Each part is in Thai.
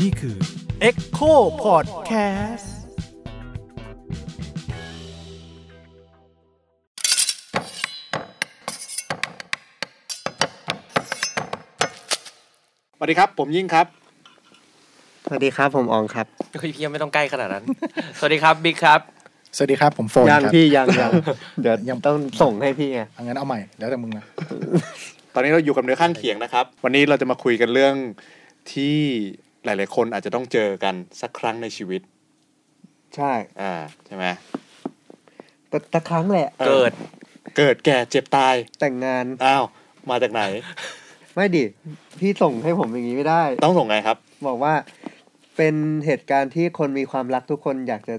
นี่คือ Echo Podcast สวัสดีครับ ผมยิ่งครับ สวัสดีครับ ผมอองครับเฮ้ยพี่ยังไม่ต้องใกล้ขนาดนั้น สวัสดีครับบิ๊กครับ สวัสดีครับ ผมโฟนยังครับพี่ยังยังเดี๋ยวยังต้องส่งให้พี่ไงเอางั้นเอาใหม่ แล้วแต่มึงนะ ตอนนี้เราอยู่กับเนื้อข้างเคียงนะครับ วันนี้เราจะมาคุยกันเรื่องที่หลาย ๆ คนอาจจะต้องเจอกันสักครั้งในชีวิต ใช่ อ่าใช่ไหมแต่แต่ครั้งแหละออเกิด เกิดแก่เจ็บตาย แต่งงานอ้าว มาจากไหน ไม่ดิพี่ส่งให้ผมอย่างนี้ไม่ได้ ต้องส่งไงครับ บอกว่าเป็นเหตุการณ์ที่คนมีความรักทุกคนอยากจะ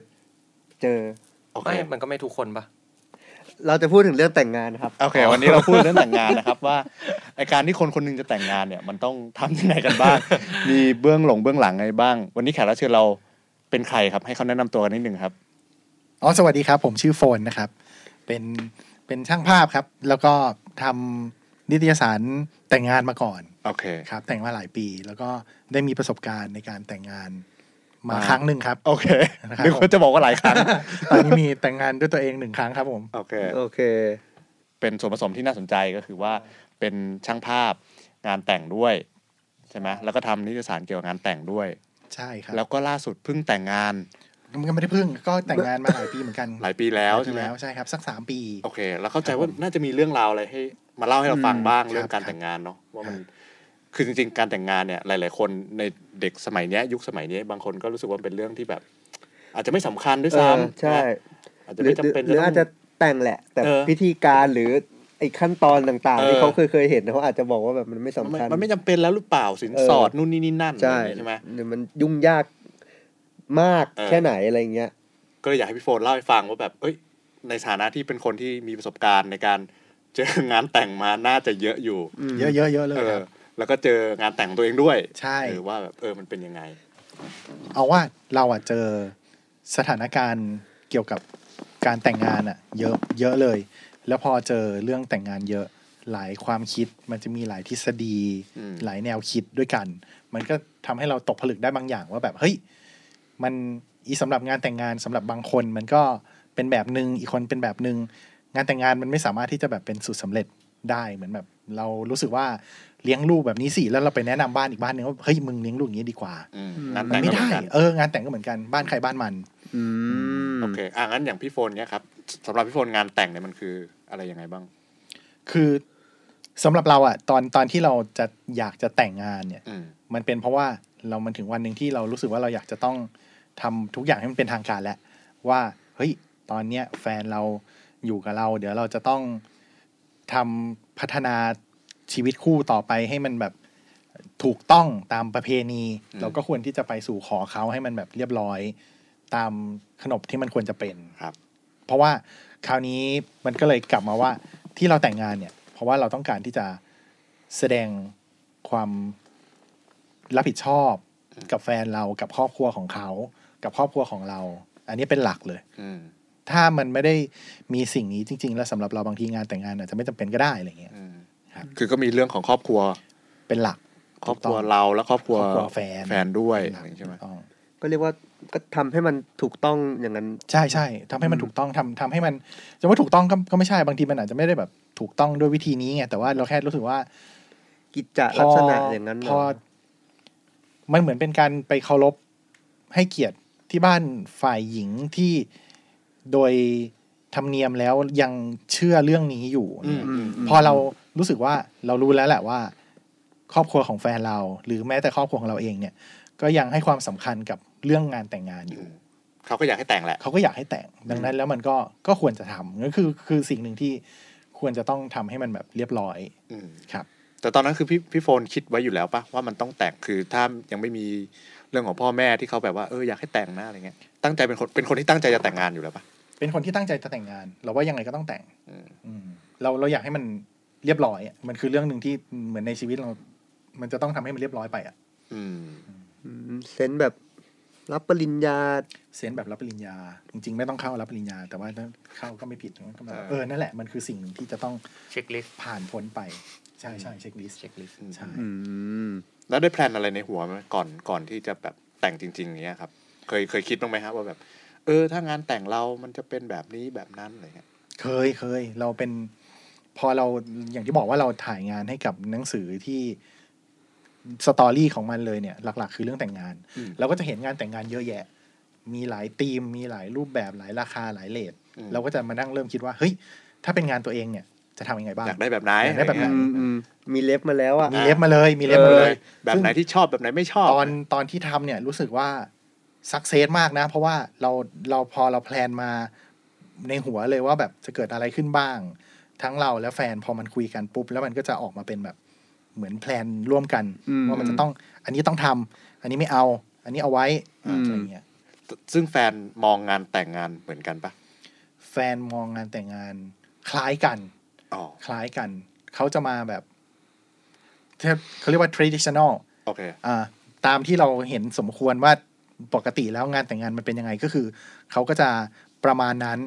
เจอ โอเค ไม่มันก็ไม่ทุกคนปะ เราจะพูดถึงเรื่องแต่งงานครับ โอเค วันนี้เราพูดเรื่องแต่งงานนะครับ ว่าไอการที่คนคนหนึงจะแต่งงานเนี่ยมันต้องทำยังไงกันบ้าง มีเบื้องหลงเบื้องหลังไงบ้าง วันนี้แขกรับเชิญเราเป็นใครครับ ให้เขาแนะนำตัวกันนิดหนึ่งครับอ๋อสวัสดีครับ ผมชื่อโฟนนะครับ เป็นเป็นช่างภาพครับ แล้วก็ทำนิตยสารแต่งงานมาก่อนโอเคครับ แต่งมาหลายปี แล้วก็ได้มีประสบการณ์ในการแต่งงาน มามาครั้งหนึ่งครับ โอเคนะครับนึกว่าจะบอกว่าหลายครั้งตอนนี้มีแต่งงานด้วยตัวเองหนึ่งครั้งครับผมโอเคโอเค เป็นส่วนผสมที่น่าสนใจก็คือว่าเป็นช่างภาพงานแต่งด้วยใช่ไหมแล้วก็ทำนิตยสารเกี่ยวกับงานแต่งด้วย ใช่ครับ แล้วก็ล่าสุดเพิ่งแต่งงานมันก็ไม่ได้เพิ่งก็แต่งงานมาหลายปีเหมือนกัน หลายปีแล้วหลายใช่ปีไหมแล้วใช่ครับสักสามปี โอเค แล้วเข้าใจว่าน่าจะมีเรื่องราวอะไรให้ มาเล่าให้เราฟังอืมบ้างครับเรื่องการครับแต่งงานเนาะว่ามัน คือจริงๆ การแต่งงานเนี่ยหลาย ๆ คนในเด็กสมัยเนี้ยยุคสมัยนี้บางคนก็รู้สึกว่ามันเป็นเรื่องที่แบบ อาจจะไม่สำคัญด้วยเออซ้ำใช่นะอาจจะหรือไม่จำเป็นหรืออาจจะแต่งแหละ แต่เออพิธีการหรือไอ้ขั้นตอนต่างเออๆที่เขาเคยเคยเห็นเขาอาจจะบอกว่าแบบมันไม่สำมันคัญ มันไม่จำเป็นแล้วหรือเปล่าสินสอดเออนู่นนี่นี่นั่นใช่อะไรอย่างงี้ใช่ไหมหรือมันยุ่งยากมากเออแค่ไหนอะไรเงี้ย ก็เลยอยากให้พี่โฟนเล่าให้ฟังว่าแบบเอ้ย ในฐานะที่เป็นคนที่มีประสบการณ์ในการเจองานแต่งมาน่าจะเยอะอยู่ เยอะเยอะเยอะเลยเอคอรับ แล้วก็เจองานแต่งของตัวเองด้วยใช่เออว่าแบบเออมันเป็นยังไง เอาว่าเราอะเจอสถานการณ์เกี่ยวกับการแต่งงานอะเยอะเยอะเลย แล้วพอเจอเรื่องแต่งงานเยอะหลายความคิดมันจะมีหลายทฤษฎีอืมหลายแนวคิดด้วยกัน มันก็ทำให้เราตกผลึกได้บางอย่างว่าแบบเฮ้ยมันอีสำหรับงานแต่งงานสำหรับบางคนมันก็เป็นแบบหนึ่งอีกคนเป็นแบบหนึ่งงานแต่งงานมันไม่สามารถที่จะแบบเป็นสูตรสำเร็จได้เหมือนแบบ เรารู้สึกว่า เลี้ยงลูกแบบนี้สิแล้วเราไปแนะนำบ้านอีกบ้านหนึ่งว่าเฮ้ยมึงเลี้ยงลูกอย่างนี้ดีกว่าอืมอืมงานมัแต่นงไม่ก็เหมืได้อนกันเอองานแต่งก็เหมือนกันบ้านใครบ้านมันอืมโอเคอะงั้นอย่างพี่โฟนเนี้ยครับสำหรับพี่โฟนงานแต่งเนี่ยมันคืออะไรยังไงบ้าง คือสำหรับเราอะตอนตอนที่เราจะอยากจะแต่งงานเนี่ยอืมมันเป็นเพราะว่าเรามันถึงวันหนึ่งที่เรารู้สึกว่าเราอยากจะต้องทำทุกอย่างให้มันเป็นทางการแล้วว่าเฮ้ยตอนเนี้ยแฟนเราอยู่กับเรา เดี๋ยวเราจะต้องทำพัฒนา ชีวิตคู่ต่อไปให้มันแบบถูกต้องตามประเพณีอืมเราก็ควรที่จะไปสู่ขอเขาให้มันแบบเรียบร้อย ตามขนบที่มันควรจะเป็นครับ เพราะว่าคราวนี้มันก็เลยกลับมาว่าที่เราแต่งงานเนี่ย เพราะว่าเราต้องการที่จะแสดงความรับผิดชอบกับแฟนเรากับครอบครัวของเขา กับครอบครัวของเรา อันนี้เป็นหลักเลยอืมถ้ามันไม่ได้มีสิ่งนี้จริง ๆ แล้วสำหรับเราบางทีงานแต่งงานอาจจะไม่จำเป็นก็ได้อะไรเงี้ยอืม ครับคือก็มีเรื่องของครอบครัว เป็นหลัก ครอบครัวเราและครอบครัวครอบครัวแฟนแฟนด้วยเป็นหอะลัไรกใช่ไหมถูกต้องก็เรียกว่าก็ทำให้มันถูกต้องอย่างนั้น ใช่ใช่ทำให้มันถูกต้องทำทำให้มันจะว่าถูกต้องก็ก็ไม่ใช่บางทีมันอาจจะไม่ได้แบบถูกต้องด้วยวิธีนี้ไงแต่ว่าเราแค่รู้สึกว่า กิจจลักษณะอย่างนั้นเหรพอมันเหมือนเป็นการไปเคารพให้เกียรติที่บ้านฝ่ายหญิงที่โดยธรรมเนียมแล้วยังเชื่อเรื่องนี้อยู่อืมอืมพอเรา รู้สึกว่าเรารู้แล้วแหละว่า ครอบครัวของแฟนเรา หรือแม้แต่ครอบครัวของเราเองเนี่ย ก็ยังให้ความสำคัญกับเรื่องงานแต่งงานอยู่ เขาก็อยากให้แต่งแหละเขาก็อยากให้แต่งดังนั้นแล้วมันก็ก็ควรจะทำก็คือคือสิ่งหนึ่งที่ควรจะต้องทำให้มันแบบเรียบร้อยอืมครับ แต่ตอนนั้นคือพี่พี่โฟนคิดไว้อยู่แล้วปะว่ามันต้องแต่งคือถ้ายังไม่มีเรื่องของพ่อแม่ที่เขาแบบว่าเอออยากให้แต่งนะอะไรเงี้ยตั้งใจเป็นคนเป็นคนที่ตั้งใจจะแต่งงานอยู่แล้วปะเป็นคนที่ตั้งใจจะแต่งงาน เราว่ายังไงก็ต้องแต่งอืมอืมเราเราอยากให้มัน เรียบร้อยอะมันคือเรื่องหนึ่งที่เหมือนในชีวิตเรา มันจะต้องทำให้มันเรียบร้อยไปอะอืมอืมเซนส์แบบรับปริญญา sense แบบรับปริญญา จริง ๆ ไม่ต้องเข้ารับปริญญา แต่ว่าถ้าเข้าก็ไม่ผิดก็แบบเออเออนั่นแหละมันคือสิ่งหนึ่งที่จะต้อง checklist ผ่านพ้นไป ใช่ใช่ checklist checklist ใช่อืมแล้วได้ plan อะไรในหัวไหมก่อนก่อนที่จะแบบแต่งจริงๆอย่างเงี้ยครับ เคยเคยคิดบ้างไหมครับว่าแบบ เออ ถ้างานแต่งเรามันจะเป็นแบบนี้แบบนั้นอะไรเงี้ยเคยเคยเราเป็น พอเราอย่างที่บอกว่าเราถ่ายงานให้กับหนังสือที่story ของมันเลยเนี่ย หลัก ๆ คือเรื่องแต่งงานอืมเราก็จะเห็นงานแต่งงานเยอะแยะ มีหลายธีม มีหลายรูปแบบหลายราคาหลาย rate อืมเราก็จะมานั่งเริ่มคิดว่าเฮ้ย ถ้าเป็นงานตัวเองเนี่ย จะทำยังไงบ้างอยากได้แบบไหนอยากได้แบบไหนอืมอืมมี ref มาแล้วอะมี ref มาเลยมี ref มาเลย แบบไหนที่ชอบแบบไหนไม่ชอบ ตอนตอนที่ทำเนี่ยรู้สึกว่า success มากนะ เพราะว่าเราเราพอเรา plan มาในหัวเลยว่าแบบจะเกิดอะไรขึ้นบ้าง ทั้งเราและแฟนพอมันคุยกันปุ๊บ แล้วมันก็จะออกมาเป็นแบบเหมือนแพลนร่วมกันอืมว่ามันจะต้อง อันนี้ต้องทำอันนี้ไม่เอา อันนี้เอาไว้อืมอะไรเงี้ยซึ่งแฟนมองงานแต่งงานเหมือนกันปะแฟนมองงานแต่งงาน คล้ายกันอ๋อคล้ายกัน เขาจะมาแบบเขาเรียกว่า traditional โอเคอ่าตามที่เราเห็นสมควรว่าปกติแล้วงานแต่งงานมันเป็นยังไงก็คือ เขาก็จะประมาณนั้น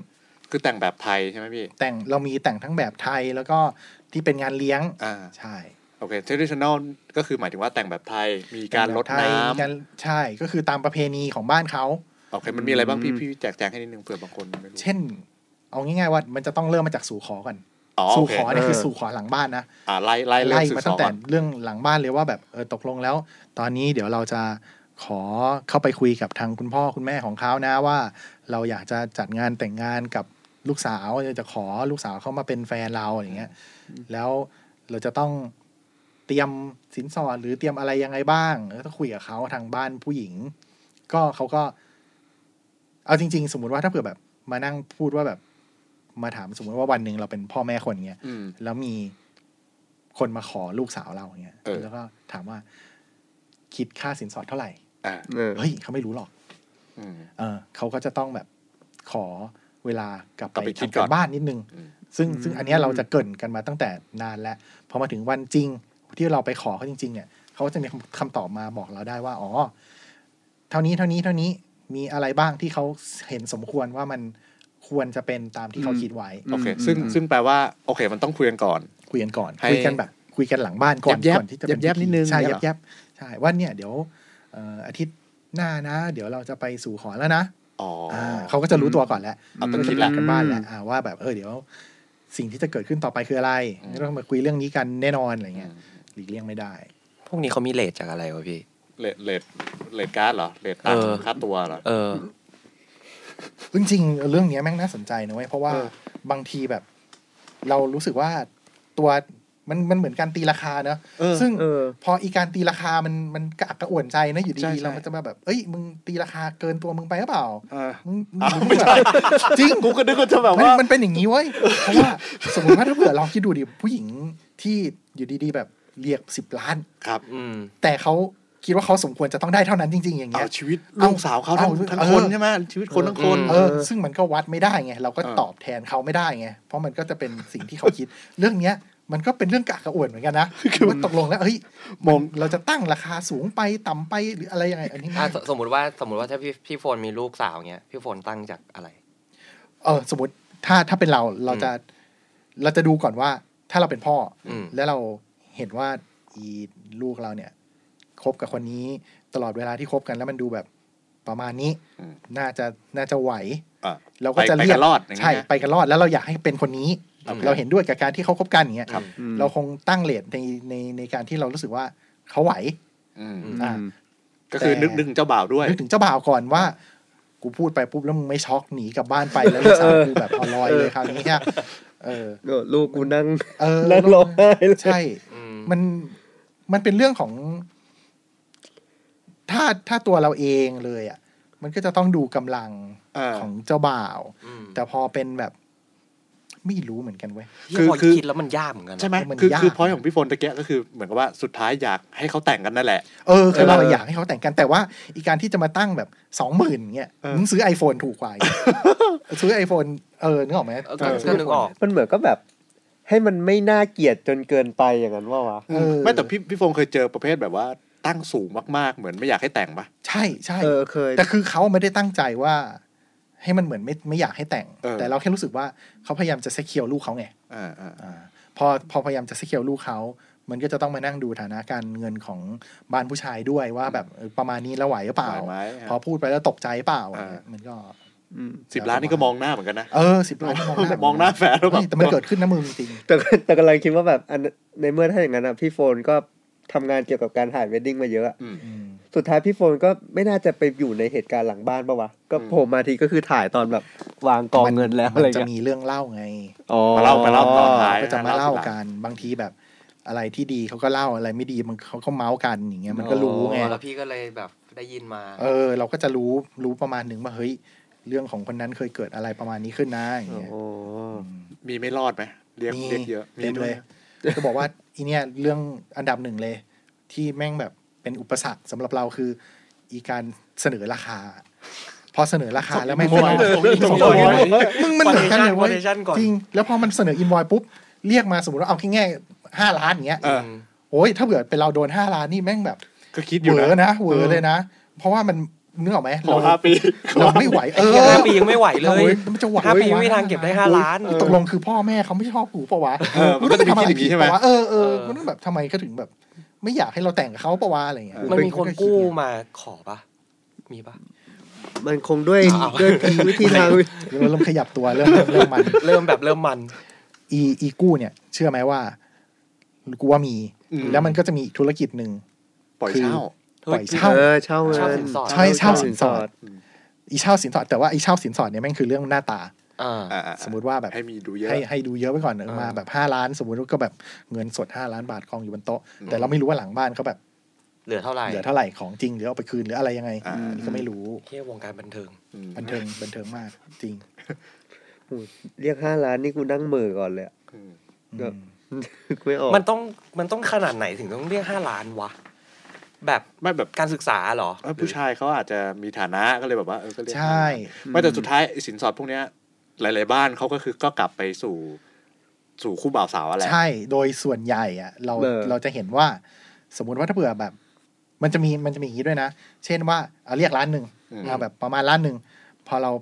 คือแต่งแบบไทยใช่ไหมพี่ แต่งเรามีแต่งทั้งแบบไทยแล้วก็ที่เป็นงานเลี้ยงอ่าใช่โอเค traditional ก็คือหมายถึงว่าแต่งแบบไทยมีการลดแต่งแบบไทยน้มีการใช่ก็คือตามประเพณีของบ้านเขาำโอเคมันมีอะไรบ้างพี่อืมพี่แจกแจงให้นิดนึงเผื่อบางคนไม่รู้เช่น เอาง่ายๆว่ามันจะต้องเริ่มมาจากสู่ขอก่อนอ๋อสู่โอเคขอเนี่ยคือเออสู่ขอหลังบ้านนะอ่าไล่ไล่เรื่อไล่งสื่มาอสตั้องงแต่ก่อนเรื่องหลังบ้านเลยว่าแบบเออตกลงแล้ว ตอนนี้เดี๋ยวเราจะขอเข้าไปคุยกับทางคุณพ่อคุณแม่ของเขานะว่า เราอยากจะจัดงานแต่งงานกับ ลูกสาวจะขอลูกสาวเข้ามาเป็นแฟนเราอย่างเงี้ย แล้วเราจะต้องเตรียมสินสอดหรือเตรียมอะไรยังไงบ้างแล้วต้องคุยกับเขาทางบ้านผู้หญิง ก็เขาก็ เอาจริง ๆ สมมุติว่าถ้าเผื่อแบบ มานั่งพูดว่าแบบ มาถามสมมติว่าวันหนึ่งเราเป็นพ่อแม่คนเงี้ยอืมแล้วมีคนมาขอลูกสาวเราเงี้ยเออแล้วก็ถามว่า คิดค่าสินสอดเท่าไหร่อ่าเออเฮ้ยเขาไม่รู้หรอกอืมเออเขาก็จะต้องแบบขอ เวลากลับกลับไปไปคิดทำก่กัอนนบ้านนิดนึงอืมซึ่งซึ่งอันเนี้ยเราจะเกรินกันมาตั้งแต่นานแล้วพอมาถึงวันจริงที่เราไปขอเขาจริง ๆ เนี่ยเขาก็จะมีคำคำตอบมาบอกเราได้ว่าอ๋อเท่านี้เท่านี้เท่านี้มีอะไรบ้างที่เขาเห็นสมควรว่ามันควรจะเป็นตามที่เขาอืมคิดไว้โอเคอืมซึ่งอืมซึ่งแปลว่าโอเค มันต้องคุยกันก่อน คุยกันก่อนให้คุยกันแบบ คุยกันหลังบ้านก่อนแยบๆก่อนที่จะเป็นแยบๆพิธีนิดนึงใช่เนี่ยเหรอแยบๆใช่ว่าเนี่ยเดี๋ยวเอ่ออาทิตย์หน้านะ เดี๋ยวเราจะไปสู่ขอแล้วนะอ๋อออ่า เขาก็จะรู้ตัวก่อนแล้วเอาต้ก็องจะคิดหลัละกกันบ้านแล้วอ่าว่าแบบเออเดี๋ยว สิ่งที่จะเกิดขึ้นต่อไปคืออะไรอืมก็ต้องมาคุยเรื่องนี้กันแน่นอนอะไรเงี้ยหลีกเลี่ยงไม่ได้ พวกนี้เขามีเลทจากอะไรวะพี่เลดเลดเลดการ์ดเหรอเลดตังเออค่าตัวเหรอเออจริงๆเรื่องเนี้ยแม่งน่าสนใจนะเว้ยเพราะว่าเออบางทีแบบ เรารู้สึกว่าตัว มันมันเหมือนการตีราคาเนอะเออซึ่งเออพออีการตีราคามันมันกระอักกระอ่วนใจนะอยู่ใช่ดีใช่ๆเรามันจะมาแบบ เอ้ยมึงตีราคาเกินตัวมึงไปหรือเปล่าเออมึงมึงอ้าวรู้ไม่ใช่จริงกูก็นึกว่าจะแบบมันว่ามันเป็นอย่างนี้เว้ยเพราะว่าสมมติว่าถ้าเผื่อลองคิดดูดิผู้หญิงที่อยู่ดีๆแบบเรียกสิบล้านครับ อืมแต่เขาคิดว่าเขาสมควรจะต้องได้เท่านั้นจริงๆอย่างเอาเงี้ยชีวิตเอาลูกสาวเขาทั้งเอาทั้งเออคนใช่ไหมชีวิตคนทั้งคนอืมเออซึ่งมันก็วัดไม่ได้ไงเราก็เออตอบแทนเขาไม่ได้ไงเพราะมันก็จะเป็นสิ่งที่เขาคิด เรื่องเนี้ย มันก็เป็นเรื่องกากกระอ่วนเหมือนกันนะคือว่าตกลงแล้วเฮ้ยมองเราจะตั้งราคาสูงไปต่ำไปหรืออะไรยังไงอันนี้อะไม่สสมมติว่าสมมติว่าถ้าพี่พี่โฟนมีลูกสาวเงี้ยพี่โฟนตั้งจากอะไร เออสมมติถ้าถ้าเป็นเราเราจะเราจะดูก่อนว่า ถ้าเราเป็นพ่ออมแล้วเราเห็นว่าอีลูกเราเนี่ยคบกับคนนี้ตลอดเวลาที่คบกันแล้วมันดูแบบประมาณนี้อืมน่าจะน่าจะไหวอะเราก็จะไปเรียไปกกันรอดอย่างเงี้ยใช่ไปกันรอดแล้วเราอยากให้เป็นคนนี้โอ เคเราเห็นด้วยกับการที่เขาคบกันอย่างเงี้ยครับอืมเราคงตั้งเลทในในในการที่เรารู้สึกว่าเขาไหวอืมอ่าก็คือนึกนึกถึงเจ้าบ่าวด้วยนึกถึงเจ้าบ่าวก่อนว่า กูพูดไปปุ๊บแล้วมึงไม่ช็อกหนีกลับบ้านไปแล้วลูกสาวกูแบบเอาลอยเลยคราวนี้ฮะเออโอ้ลูกกูนั่งเออนั่งร้องไห้เลยใช่อืมมันมันเป็นเรื่องของ ถ้าถ้าตัวเราเองเลย อะ มันก็จะต้องดูกำลังอ่าของเจ้าบ่าวอืมแต่พอเป็นแบบ ไม่รู้เหมือนกันเว้ยเหี้ยคือพอคือคิดแล้วมันยากเหมือนกันนะใช่ไหมมันคือยากคือพอยของพี่โฟนตะเกียก็คือเหมือนกับว่าสุดท้ายอยากให้เขาแต่งกันนั่นแหละเออคือเราเอออยากให้เขาแต่งกันแต่ว่าอีการที่จะมาตั้งแบบสองหมื่นเงี้ยเออมึงซื้อ iPhone ถูกกว่าอีกซื้อ iPhone เออนึกออกไหมเออก็ก็นึกออกมันเหมือนก็แบบให้มันไม่น่าเกลียดจนเกินไปอย่างนั้นว่าวะเออไม่แต่พี่พี่โฟนเคยเจอประเภทแบบว่าตั้งสูงมากๆ เหมือนไม่อยากให้แต่งปะใช่ใช่เออเคยแต่คือเขาไม่ได้ตั้งใจว่า ให้มันเหมือนไม่ไม่อยากให้แต่งเออแต่เราแค่รู้สึกว่าเขาพยายามจะเซ็กเคียวลูกเขาไงอ่าอ่าอ่าพอพอพยายามจะสเกลลูกเขา มันก็จะต้องมานั่งดูฐานะการเงินของบ้านผู้ชายด้วยว่าแบบเออประมาณนี้แล้วไหวหรือเปล่าไหวไหมพอพูดไปแล้วตกใจเปล่าอ่าเนี่ยมันก็อืมสิบล้านนี่ก็มองหน้าเหมือนกันนะเออสิบล้านมองหน้ามองหน้าแฟนแล้วแบบเฮ้ยแต่มันเกิดขึ้นนะมึงจริงแต่ก็แต่กำลังคิดว่าแบบอันในเมื่อถ้าอย่างนั้นอะพี่โฟนก็ทำงานเกี่ยวกับการถ่าย wedding มาเยอะอะอืมอืม สุดท้ายพี่โฟนก็ไม่น่าจะไปอยู่ในเหตุการณ์หลังบ้านปะวะ ก็อืมโผล่มาทีก็คือถ่ายตอนแบบ วางกองเงินแล้วมัอะไรจะเงี้ยมีเรื่องเล่าไงอ๋อมาเล่ามาเล่าตอนท้ายก็จะมาเล่าทีหลังกันบางทีแบบ อะไรที่ดีเขาก็เล่าอะไรไม่ดีมันเขาก็เมาท์กันอย่างเงี้ยมันก็รู้ไงอ๋อแล้วพี่ก็เลยแบบได้ยินมา เออ เราก็จะรู้รู้ประมาณหนึ่งว่าเฮ้ย เรื่องของคนนั้นเคยเกิดอะไรประมาณนี้ขึ้นนะอย่างเงี้ย โอ้มีไม่รอดไหมเรียกมีเรียกเยอะ เต็มด้เลวยยจะบอกว่าอีเนี่ยเรื่องอันดับหนึ่งเลย ที่แม่งแบบ เป็นอุปสรรคสำหรับเราคือ อีการเสนอราคา พอเสนอราคาแล้วแม่งส่งไม่อินโวยส่งส่งอินโวยอินโวยมึงมันเหมือนกันเลยเว้ย Quotation ก่อนจริง แล้วพอมันเสนออินวอยปุ๊บเรียกมาสมมติว่าเอาแค่แง่ห้าล้านอย่างเงี้ยเออโอ้ยถ้าเผื่อเป็นเราโดนห้าล้านนี่แม่งแบบ ก็คิดอเหยู่วอนะนะเหวอเลยนะ เพราะว่ามันนึกออกไหมขอห้าปีเราไม่ไหวเออห้าปียังไม่ไหวเลโอ้ยยมันจะไหวห้าปีไม่มีวะทางเก็บได้ห้าล้านตกลงคือพ่อแม่เขาไม่ชอบกูปะวะเออมันก็จะมีคิดอย่างนี้ใช่ไหมปะวะเออเออเออมันต้องแบบทำไมก็ถึงแบบ ไม่อยากให้เราแต่งกับเขาปะวะอะไรเงี้ยมันมีคนกู้มาขอปะมีปะมันคงด้วยอ้าวด้วยวิธีทางเราเริ่มขยับตัวเริ่มเริ่มมัน เริ่มแบบเริ่มมัน อีอีกู้เนี่ย เชื่อไหมว่ากูว่ามีอืมแล้วมันก็จะมีอีกธุรกิจหนึ่งปล่อยคือเช่าปล่อยเช่าเออเช่าเงิเช่านสินสอดใช่เช่าสินสอดอืมอีเช่าสินสอดแต่ว่าอีเช่าสินสอดเนี่ยแม่งคือเรื่องหน้าตาอ่าอ่าๆ สมมติว่าแบบให้มีดูเยอะให้ให้ดูเยอะไว้ก่อนเออเออมาแบบห้าล้าน สมมติว่าก็แบบเงินสดห้าล้านบาทกองอยู่บนโต๊ะ แต่เราไม่รู้ว่าหลังบ้านเขาแบบเหลือเท่าไหร่เหลือเท่าไหร่ของจริงหรือเอาไปคืนหรืออะไรยังไงอ่าอันนี้ก็ไม่รู้เที่ยววงการบันเทิงอืมบันเทิงบันเทิงมากจริงเรียกห้าล้านนี่กูนั่งเหม่อก่อนเลยอะอืมแบบนึกไม่ออกมันต้องมันต้องขนาดไหนถึงต้องเรียกห้าล้านวะแบบไม่แบบการศึกษาเหรอเออผู้ชายเขาอาจจะมีฐานะก็เลยแบบว่าเออก็เรียกใช่ไม่แต่สุดท้ายไอ้สินสอดพวกเนี้ย หลาย ๆ บ้านเขาก็คือก็กลับไปสู่สู่คู่บ่าวสาวอะแหละใช่ โดยส่วนใหญ่อะเราเราจะเห็นว่า สมมุติว่าถ้าเผื่อแบบ มันจะมีมันจะมีอย่างนี้ด้วยนะ เช่นว่าเอาเรียกล้านหนึ่งอืม เอาแบบประมาณล้านหนึ่งพอเรา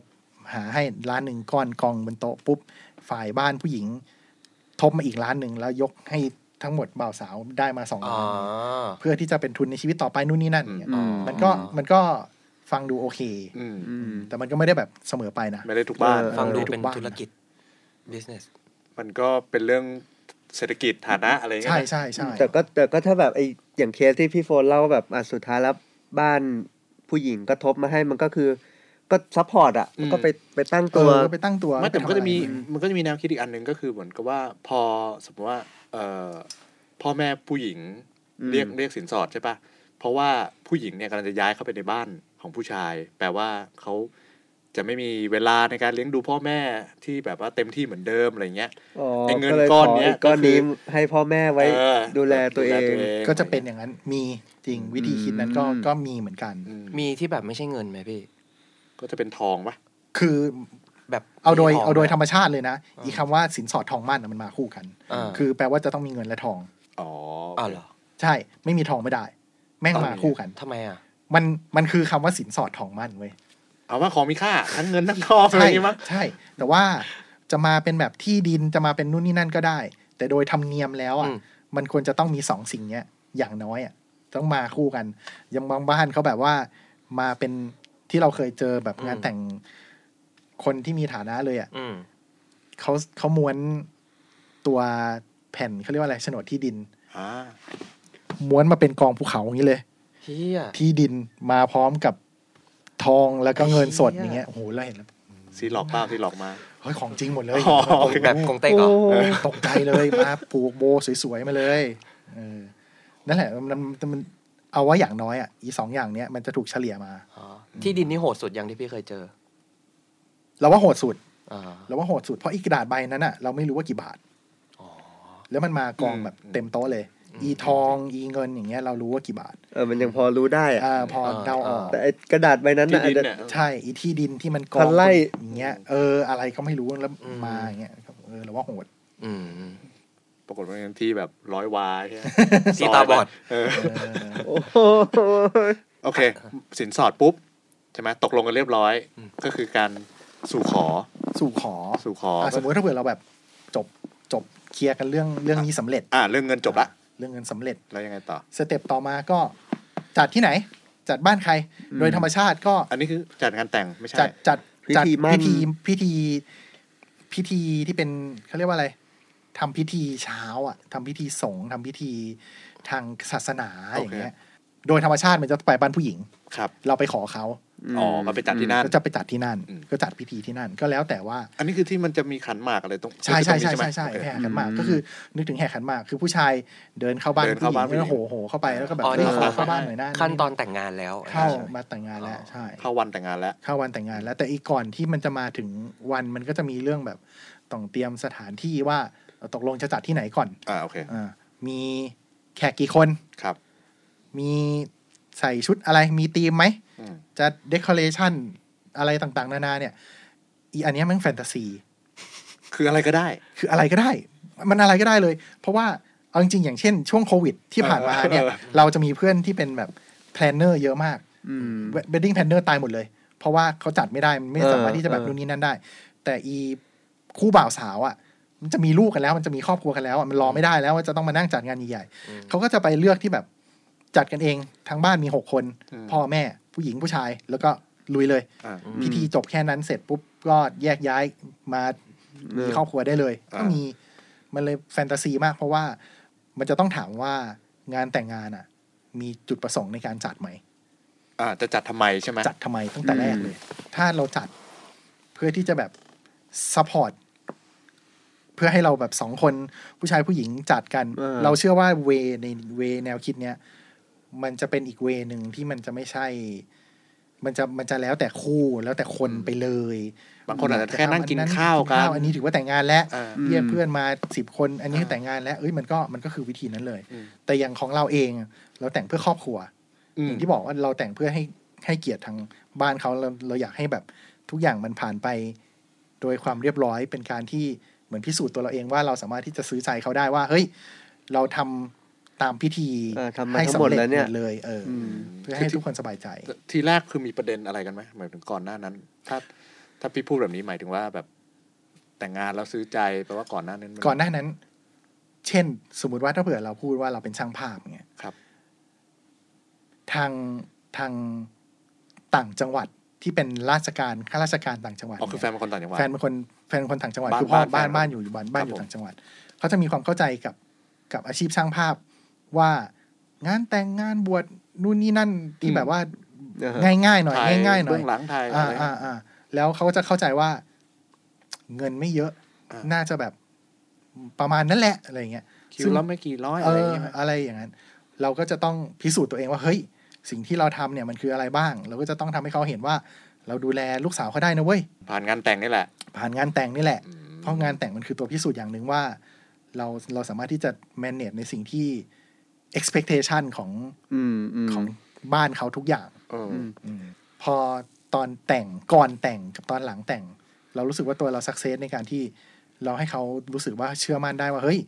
หาให้ล้านหนึ่งก้อนกองบนโต๊ะปุ๊บฝ่ายบ้านผู้หญิง ทบมาอีกล้านหนึ่งแล้วยกให้ทั้งหมดบ่าวสาวได้มาสองอ๋อ ล้านเพื่อที่จะเป็นทุนในชีวิตต่อไปนู่นนี่นั่นอย่างเงี้ยอืม มันก็มันก็ ฟังดูโอเค อืมอืม แต่มันก็ไม่ได้แบบเสมอไปนะ ไม่ได้ทุกบ้าน เออ ฟังดูเออเป็นทุกบ้านธุรกิจ business มันก็เป็นเรื่องเศรษฐกิจฐานะอะไรเงี้ยใช่นะใช่ใช่แต่ก็แต่ก็ถ้าแบบไออย่างเคสที่พี่โฟนเล่าว่าแบบอะสุดท้ายแล้วบ้านผู้หญิงก็ทบมาให้มันก็คือ ก็ support อะมันก็ไปไปตั้งตัตัววไปตั้งตัวไม่แต่มันก็จะมีไปทำอะไรมันก็จะมีแนวคิดอีกอันหนึ่งก็คือเหมือนกับว่าพอสมมติว่าเอ่อพ่อแม่ผู้หญิงอืม เรียกเรียกสินสอดใช่ปะเพราะว่าผู้หญิงเนี่ยกำลังจะย้ายเข้าไปในบ้าน ของผู้ชาย แปลว่าเขาจะไม่มีเวลาในการเลี้ยงดูพ่อแม่ที่แบบว่าเต็มที่เหมือนเดิมอะไรเงี้ยอ๋อไอ้เงินลยก้อนเนี้ยขก้อนนี้ก็คือให้พ่อแม่ไว้เออดูแลตัวเอง ก็จะเป็นอย่างนั้นมีจริงวิธีคิดนั้นก็อืมก็มีเหมือนกันอืมมีที่แบบไม่ใช่เงินไหมพี่ ก็จะเป็นทองปะคือแบบเอาโดยมีทงเอาโดยไหมธรรมชาติเลยนะอ่าอีคำว่าสินสอดทองมั่นน่ะมันมาคู่กันอ่าคือแปลว่าจะต้องมีเงินและทองอ๋ออ้าวเหรอใช่ไม่มีทองไม่ได้ แม่งอ๋อมาคู่กันทำไมอะ มันมันคือคำว่าสินสอดทองมั่นเว้ยเอาว่าของมีค่าทั้งเงินทั้งทองอะไรอใช่ย่างงี้มั้งใช่ แต่ว่าจะมาเป็นแบบที่ดินจะมาเป็นนู่นนี่นั่นก็ได้ แต่โดยธรรมเนียมแล้วอะอืมมันควรจะต้องมีสองสิ่งเนี้ยอย่างน้อยอะต้องมาคู่กันอยังบางบ้านเขาแบบว่ามาเป็นที่เราเคยเจอแบบงานแต่งคนที่มีฐานะเลยอะอืมเขาเขาม้วนตัวแผ่นเขาเรียกว่าอะไรโฉนดที่ดินอ่าม้วนมาเป็นกองภูเขาอย่างนี้เลยเฮีย ที่ดินมาพร้อมกับทองแล้วก็เงินสดเหี้ยอย่างเงี้ยโอ้โหเราเห็นแล้วซีหลอกเปล่าซีหลอกมาเฮ้ยของจริงหมดเลยอ๋อโอ้โหแบบกงเต็กเหรอเออตกใจเลยมาผูกโบสวยๆมาเลยเออนั่นแหละมันมันมันเอาว่าอย่างน้อยอะอีสองอย่างเนี้ยมันจะถูกเฉลี่ยมาอ๋อที่ดินนี่โหดสุดยังที่พี่เคยเจอ เราว่าโหดสุดอ่าเราว่าโหดสุดเพราะอีกระดาษใบนั้นอะเราไม่รู้ว่ากี่บาทอ๋อแล้วมันมากองแบบเต็มโต๊ะเลย อืมอีทองอีเงินอย่างเงี้ยเรารู้ว่ากี่บาท เออมันยังพอรู้ได้อะอ่าพอเดาออกแต่ไอ้กระดาษใบนั้นที่น่ะอาดิจนจะเนี่ยใช่อีที่ดินที่มันกอพังนไร่อย่างเงี้ยเอออะไรก็ไม่รู้แล้วมาอย่างเงี้ยครับเออเราว่าโหดอืมปรากฏว่าเป็นที่แบบร้อยวายใช่ไหมที่ตาบอดเออเออโอ้โหโอเค สินสอดปุ๊บใช่ไหมตกลงกันเรียบร้อยอืมก็คือการสู่ขอ สู่ขอสู่ขออะสมมติถ้าเผื่อเราแบบจบจบเคลียร์กันเรื่องเรื่องนี้สำเร็จ อ่าเรื่องเงินจบละ เรื่องเงินสำเร็จแล้วยังไงต่อสเต็ปต่อมาก็จัดที่ไหน จัดบ้านใคร โดยธรรมชาติก็ อันนี้คือจัดงานแต่งไม่ใช่จัดจัดพิจัดธีมั่นพิธีพิธีพิธีที่เป็นเขาเรียกว่าอะไรทำพิธีเช้าอะทำพิธีสงฆ์ทำพิธีทางศาสนาโอเคอย่างเงี้ย โดยธรรมชาติมันจะไปบ้านผู้หญิงครับ เราไปขอเขา อ๋อก็ไปจัดที่นั่นก็จะไปจัดที่นั่นอืมก็จัดพิธีที่นั่นก็แล้วแต่ว่า อันนี้คือที่มันจะมีขันหมากอะไรตรงใช่ใช่ใช่ตรงนี้ใช่ใช่ไหมแห่โอเคขันหมากก็คือ นึกถึงแห่ขันหมากคือผู้ชายเดินเข้าบ้านเดินผู้เข้าหญิบ้านงผู้หญิแล้วงโหโหเข้าไปแล้วก็แบบอ๋อเอนี่อคือเข้าบ้านหน่อยนะขั้นตอนแต่งงานแล้วเข้ามาแต่งงานแล้วใช่เข้าวันแต่งงานแล้วเข้าวันแต่งงานแล้ว แต่อีกก่อนที่มันจะมาถึงวันมันก็จะมีเรื่องแบบต้องเตรียมสถานที่ว่าเราตกลงจะจัดที่ไหนก่อนอ่าโอเคอ่ามีแขกกี่คนครับ มีใส่ชุดอะไรมีธีมไหมอืม จะ decoration อะไรต่างๆ นานาเนี่ย อีอันเนี้ยมันแฟนตาซี คืออะไรก็ได้ คืออะไรก็ได้ มันอะไรก็ได้เลย เพราะว่าเอาจริงๆอย่างเช่น ช่วงโควิด ที่ผ่านมาเนี่ยเออเราจะมีเพื่อนที่เป็นแบบ planner เยอะมากอืม wedding planner ตายหมดเลย เพราะว่าเขาจัดไม่ได้มันไม่เออสามารถที่จะแบบเออนู่นนี่นั่นได้ แต่อีคู่บ่าวสาวอะมันจะมีลูกกันแล้วมันจะมีครอบครัวกันแล้วอะมันรอไม่ได้แล้วว่าจะต้องมานั่งจัดงานใหญ่อืมๆเขาก็จะไปเลือกที่แบบจัดกันเองทั้งบ้านมีหกคนอืมพ่อแม่ ผู้หญิงผู้ชาย แล้วก็ลุยเลยอ่าพิธีจบแค่นั้นเสร็จปุ๊บก็แยกย้ายมามีครอบครัวได้เลยอ่าก็มีมันเลยแฟนตาซีมากเพราะว่ามันจะต้องถามว่างานแต่งงานอะ มีจุดประสงค์ในการจัดไหมอ่าจะจัดทำไมใช่ไหมจัดทำไมตั้งแต่แรกเลย ถ้าเราจัดเพื่อที่จะแบบ support เพื่อให้เราแบบสองคนผู้ชายผู้หญิงจัดกันเออเราเชื่อว่าเวในเวแนวคิดเนี้ย มันจะเป็นอีกเวหนึ่งที่มันจะไม่ใช่ มันจะมันจะแล้วแต่คู่แล้วแต่คนไปเลย บางคนอาจจะแค่นั่งกินข้าวกันอันนี้ถือว่าแต่งงานแล้วอ่าเรียกเพื่อนมาสิบคน อันนี้แต่งงานแล้วเอ้ยมันก็มันก็คือวิธีนั้นเลยอืมแต่อย่างของเราเองเราแต่งเพื่อครอบครัวอืมอย่างที่บอกว่าเราแต่งเพื่อให้ให้เกียรติทางบ้านเขาเราเราอยากให้แบบทุกอย่างมันผ่านไป โดยความเรียบร้อยเป็นการที่เหมือนพิสูจน์ตัวเราเองว่าเราสามารถที่จะซื้อใจเขาได้ว่า เฮ้ย เราทำ ตามพิธีเออทำมาให้ทั้งสำหมดเร็จแล้วเนี่ยหมดเลยเอออมเพื่อให้ทุกคนสบายใจ ทีแรกคือมีประเด็นอะไรกันไหมหมายถึงก่อนหน้านั้น ถ้าถ้าพี่พูดแบบนี้หมายถึงว่าแบบแต่งงานแล้วซื้อใจแปลว่าก่อนหน้านั้นมัก่อนหน้านั้น เช่น สมมุติว่าถ้าเผื่อเราพูดว่าเราเป็นช่างภาพเงี้ยครับ ทางทางต่างจังหวัดที่เป็นราชการข้าราชการต่างจังหวัดอ๋อคือแฟนเป็นคนต่างจังหวัดแฟนเป็นคนแฟนเป็นคนต่างจังหวัดบ้านคือพ่อบ้าบ้านนแฟนบ้านอยู่อยู่บ้านบ้านอยู่ครับผมต่างจังหวัดเขาจะมีความเข้าใจกับกับอาชีพช่างภาพ ว่างานแต่งงานบวชนู่นนี่นั่นที่แบบว่าอ่าฮะง่ายๆหน่อยถ่ง่ายๆหน่อเบื้ยองหลังไทยอ่าอะไรอ่าอ่าแล้วเขาก็จะเข้าใจว่า เงินไม่เยอะอ่าน่าจะแบบประมาณนั้นแหละอะไรเงี้ยคิวแล้วไม่กี่ร้อยเออะไรออย่างเงี้ยไหมอะไรอย่างนั้น เราก็จะต้องพิสูจน์ตัวเองว่าเฮ้ย สิ่งที่เราทำเนี่ยมันคืออะไรบ้าง เราก็จะต้องทำให้เขาเห็นว่า เราดูแลลูกสาวเขาได้นะเว้ยผ่านงานแต่งนี่แหละ ผ่านงานแต่งนี่แหละอืมเพราะงานแต่งมันคือตัวพิสูจน์อย่างหนึ่งว่า เราเราสามารถที่จะ manage ในสิ่งที่ expectation ของอืมอืมของบ้านเขาทุกอย่างเออออืมอมพอตอนแต่งก่อนแต่งกับตอนหลังแต่ง เรารู้สึกว่าตัวเรา success ในการที่เราให้เขารู้สึกว่าเชื่อมั่นได้ว่าเฮ้ย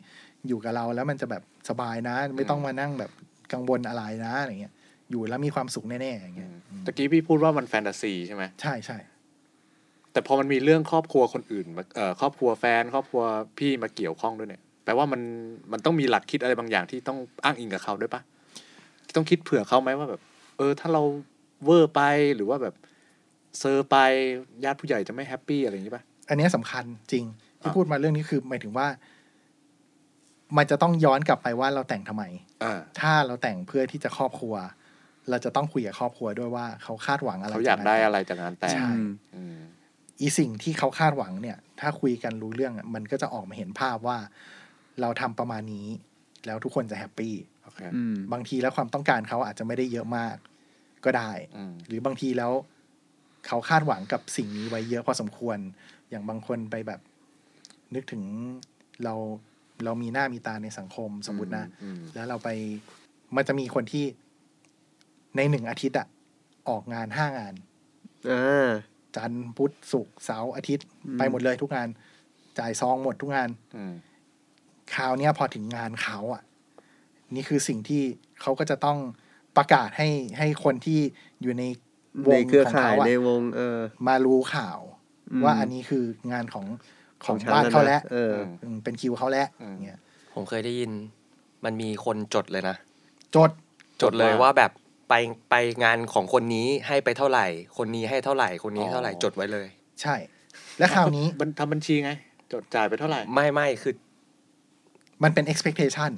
อยู่กับเราแล้วมันจะแบบสบายนะ ไม่ต้องมานั่งแบบกังวลอะไรนะอะไรเงี้ย อยู่แล้วมีความสุขแน่ๆอย่างเงี้ยตะกี้พี่พูดว่ามันแฟนตาซีใช่ไหมใช่ใช่แต่พอมันมีเรื่องครอบครัวคนอื่นมาเอ่อครอบครัวแฟน ครอบครัวพี่มาเกี่ยวข้องด้วยเนี่ย แปลว่ามันมันต้องมีหลักคิดอะไรบางอย่างที่ต้องอ้างอิงกับเขาด้วยปะต้องคิดเผื่อเขาไหมว่าแบบ เออ ถ้าเราเวอร์ไปหรือว่าแบบเซอร์ไปญาติผู้ใหญ่จะไม่แฮปปี้อะไรอย่างนี้ปะอันเนี้ยสำคัญจริง ที่อะพูดมาเรื่องนี้คือหมายถึงว่า มันจะต้องย้อนกลับไปว่าเราแต่งทำไมอ่าถ้าเราแต่งเพื่อที่จะครอบครัว เราจะต้องคุยกับครอบครัวด้วยว่าเขาคาดหวังอะไรเขาอยากได้อะไรจากงานแต่งใช่อืมอีสิ่งที่เขาคาดหวังเนี่ย ถ้าคุยกันรู้เรื่องอะมันก็จะออกมาเห็นภาพว่า เราทำประมาณนี้ แล้วทุกคนจะแฮปปี้โอเคอืมบางทีแล้วความต้องการเขาอาจจะไม่ได้เยอะมาก ก็ได้อืมหรือบางทีแล้วเขาคาดหวังกับสิ่งนี้ไว้เยอะพอสมควร อย่างบางคนไปแบบ นึกถึงเราเรามีหน้ามีตาในสังคมสมมตินะอืมแล้วเราไปมันจะมีคนที่ในหนึ่งอาทิตย์อะออกงานห้างานอ่าจันทร์พุธศุกร์เสาร์อาทิตย์อืมไปหมดเลยทุกงาน จ่ายซองหมดทุกงานอืม คราวเนี้ยพอถึงงานเขาอะ นี่คือสิ่งที่เขาก็จะต้องประกาศให้ให้คนที่อยู่ในวในงเครือของข่ายเขาอะในวงเออ มารู้ข่าวอืมว่าอันนี้คืองานของของฉันบ้านนะเขาแล้วเอออืมเป็นคิวเขาแล้วอืมเงี้ยผมเคยได้ยิน มันมีคนจดเลยนะ จดจดเลยว่าว่าแบบไปไปงานของคนนี้ให้ไปเท่าไหร่ คนนี้ให้เท่าไหร่ คนนี้เท่าไหร่อ๋อจดไว้เลย ใช่ และคราวนี้บัญทำบัญชีไง จดจ่ายไปเท่าไหร่ ไม่ไม่คือ มันเป็น expectation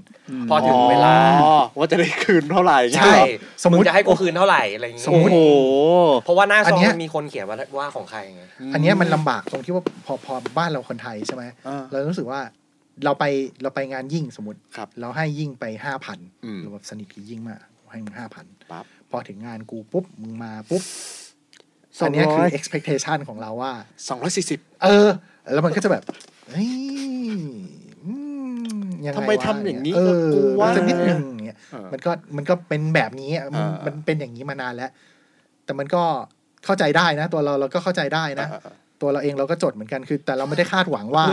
พอถึงเวลาอ๋อว่าจะได้คืนเท่าไหร่ใช่ สมมุติงจะให้กูคืนเท่าไหร่อะไรอย่างสมเงี้มุติยโอ้โหเพราะว่าหน้าซอันองเนี้ยมันมีคนเขียนว่าว่าของใครไงอันเนี้ยมันลำบากตรงที่ว่าพอพอบ้านเราคนไทยใช่ไหมอ่าเรารู้สึกว่าเราไปเราไปงานยิ่งสมมติครับเราให้ยิ่งไปห้าพันอืมหรือแบบสนิทกับยิ่งมากให้มึงห้าพันปั๊บพอถึงงานกูปุ๊บมึงมาปุ๊บสองร้อยอันเนี้ยคือ expectation ของเราว่าสองร้อยสี่สิบเออ แล้วมันก็จะแบบเฮ้ยอืม ยังไงทำไมวะทำอย่างนี้เอกับอกูวะจะนิดนึงเงี้ยเออมันก็มันก็เป็นแบบนี้อะมันอ่ามัมันเป็นอย่างนี้มานานแล้ว แต่มันก็เข้าใจได้นะ ตัวเราเราก็เข้าใจได้นะอ่าอ่าตัวเราเองเราก็จดเหมือนกันคือ แต่เราไม่ได้คาดหวังว่า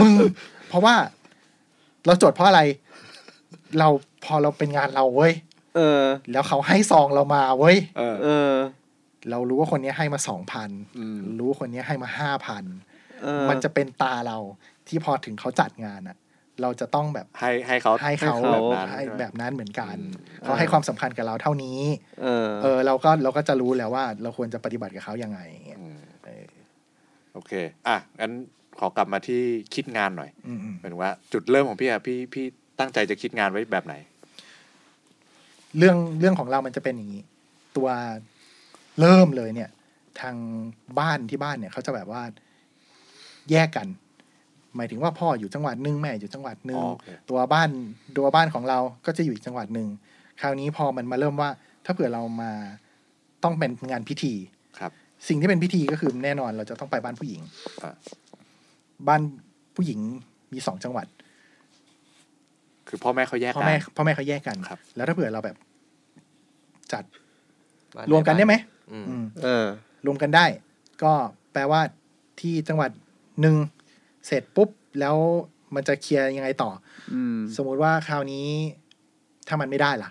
มึงเพราะว่า เราจดเพราะอะไร เราพอเราเป็นงานเราเว้ยเออ แล้วเขาให้ซองเรามาเว้ยเออเออเรารู้ว่าคนนี้ให้มาสองพันอืมรู้ว่าคนนี้ให้มาห้าพันเออมันจะเป็นตาเราที่พอถึงเขาจัดงานอะ เราจะต้องแบบให้ให้เขาให้เขาให้เขาแบบนั้นให้ใช่ไหมแบบนั้นเหมือนกันอืมเขาให้ความสำคัญกับเราเท่านี้ เออ เออ เราก็เราก็จะรู้แล้วว่า เราควรจะปฏิบัติกับเขายังไงอย่างเงี้ยอืมเออโอเค อะงั้นขอกลับมาที่คิดงานหน่อยอืมอืมหมายถึงว่าจุดเริ่มของพี่อะพี่พี่ตั้งใจจะคิดงานไว้แบบไหน เรื่องเรื่องของเรามันจะเป็นอย่างนี้ ตัวเริ่มเลยเนี่ย ทางบ้านที่บ้านเนี่ยเขาจะแบบว่าแยกกัน หมายถึงว่าพ่ออยู่จังหวัดหนึ่งแม่อยู่จังหวัดหนึ่งอ๋อโอเคตัวบ้านตัวบ้านของเราก็จะอยู่อีกจังหวัดหนึ่งคราวนี้พอมันมาเริ่มว่า ถ้าเผื่อเรามาต้องเป็นงานพิธีครับ สิ่งที่เป็นพิธีก็คือแน่นอนเราจะต้องไปบ้านผู้หญิงอะบ้านผู้หญิงมีสองจังหวัด คือพ่อแม่เขาแยกพ่อกันแม่พ่อแม่เขาแยกกันครับ แล้วถ้าเผื่อเราแบบ จัดบ้ารวมกันได้ไหมอืมอืมเออ รวมกันได้ ก็แปลว่าที่จังหวัดหนึ่ง เสร็จปุ๊บแล้วมันจะเคลียร์ยังไงต่อ อืม สมมุติว่าคราวนี้ถ้ามันไม่ได้ล่ะ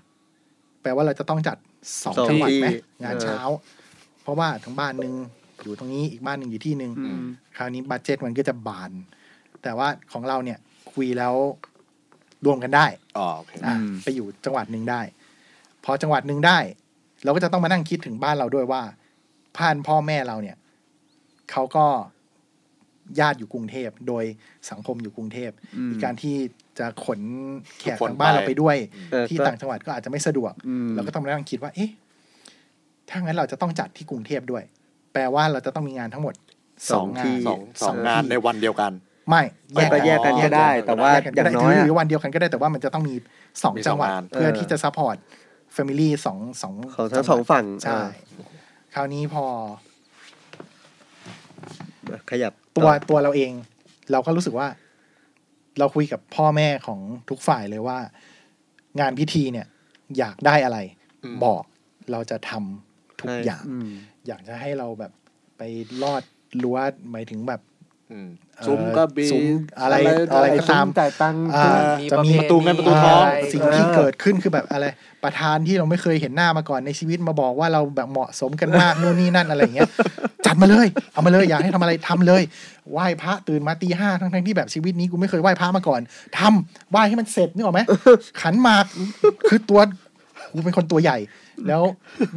แปลว่าเราจะต้องจัดสองสองจังหวัดไหมที่งานเออเช้า เพราะว่าทั้งบ้านหนึ่งอยู่ตรงนี้อีกบ้านหนึ่งอยู่ที่หนึ่งอืม คราวนี้บัตเจ็ตมันก็จะบาน แต่ว่าของเราเนี่ยคุยแล้วรวมกันได้ อ๋อโอเค อะอืม ไปอยู่จังหวัดหนึ่งได้ พอจังหวัดหนึ่งได้ เราก็จะต้องมานั่งคิดถึงบ้านเราด้วยว่าพ่านพ่อแม่เราเนี่ยเขาก็ ญาติอยู่กรุงเทพ โดยสังคมอยู่กรุงเทพอืมมีการที่จะขนแขกคนทางบ้านเราไปด้วยเออที่ก็ต่างจังหวัดก็อาจจะไม่สะดวกอืมเราก็ต้องมานั่งคิดว่า เอ๊ะถ้างั้นเราจะต้องจัดที่กรุงเทพด้วย แปลว่าเราจะต้องมีงานทั้งหมดสองงานที่สองสองงานที่ในวันเดียวกันไม่ก็แยกกันก็ได้ แต่ว่าแยกกันก็ย่างน้อยอะหรือวันเดียวกันก็ได้แต่ว่ามันจะต้องมีสองมีสองจังหวัดงานเพื่อเออที่จะ support family สองสองของทั้งสองฝั่งใช่คราวนี้พอเออขยับ ตัวต่อตัวเราเอง เราก็รู้สึกว่า เราคุยกับพ่อแม่ของทุกฝ่ายเลยว่า งานพิธีเนี่ย อยากได้อะไรอืมบอกเราจะทำทุกให้อย่างมอยากจะให้เราแบบไปลอดรั้วหมายถึงแบบอืมเอ่อ ซุ้มก็บีซุ้มอะไรอะไรอะไรไอ้ก็ซุ้ตามจ่ายตังค์อ่ามีจะมีปประตูเงินประตูทองาสิ่งที่เกิดขึ้นคือแบบอะไร ประธานที่เราไม่เคยเห็นหน้ามาก่อนในชีวิตมาบอกว่าเราแบบเหมาะสมกันมากนู่นนี่นั่นอะไรอย่างเงี้ยจัดมาเลยเอามาเลยอยากให้ทำอะไรทำเลยไหว้พระตื่นมาตีห้าทั้งทั้งๆที่แบบชีวิตนี้กูไม่เคยไหว้พระมาก่อนทำไหว้ให้มันเสร็จนึกออกไหมขันหมากคือตัวกูเป็นคนตัวใหญ่ แล้ว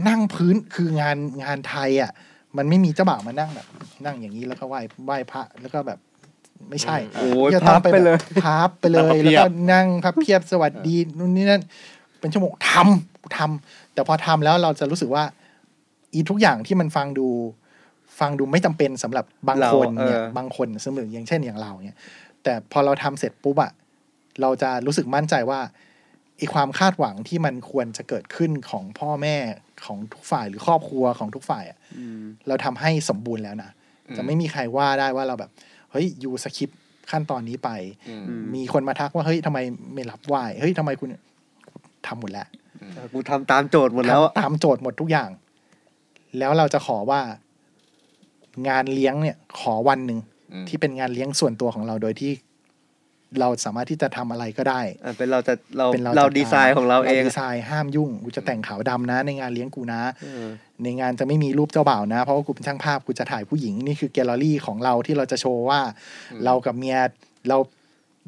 นั่งพื้นคืองานงานไทยอะ มันไม่มีเจ้าบ่าวมานั่งแบบ นั่งอย่างนี้แล้วก็ไหว้ไหว้พระแล้วก็แบบไม่ใช่โอ้ยจะพัต้บองไปเลยแบบพับไปเลนั่งพัยบเพีแล้วยบก็นั่งพับเพียบสวัสดีนู่นนี่นั่นเป็นชั่วโมงทำทำแต่พอทำแล้วเราจะรู้สึกว่า อีทุกอย่างที่มันฟังดู ฟังดูไม่จำเป็นสำหรับบางคนเนี่ยเราเออบางคนสมมติอย่างเช่นอย่างเราเนี่ย แต่พอเราทำเสร็จปุ๊บอะเราจะรู้สึกมั่นใจว่า อีความคาดหวังที่มันควรจะเกิดขึ้นของพ่อแม่ของทุกฝ่ายหรือครอบครัวของทุกฝ่ายอะอืมเราทำให้สมบูรณ์แล้วนะจะไม่มีใครว่าได้ว่าเราแบบเฮ้ยยูสคิปขั้นตอนนี้ไปอืมอืมมีคนมาทักว่าเฮ้ยทำไมไม่รับไหวเฮ้ยทำไมคุณทำหมดแล้วกูทำตามโจทย์หมดแล้วอะทำตามโจทย์หมดทุกอย่าง แล้วเราจะขอว่า งานเลี้ยงเนี่ย ขอวันหนึ่งอืมที่เป็นงานเลี้ยงส่วนตัวของเราโดยที่ เราสามารถที่จะทำอะไรก็ได้อะเป็นเราจะเราเป็นเราเราจักดีไซน์ของเราเองดีไซน์ห้ามยุ่งกูจะแต่งขาวดำนะ ในงานเลี้ยงกูนะเออในงานจะไม่มีรูปเจ้าบ่าวนะ เพราะว่ากูเป็นช่างภาพกูจะถ่ายผู้หญิงนี่คือแกลเลอรี่ของเราที่เราจะโชว์ว่า เรากับเมียเรา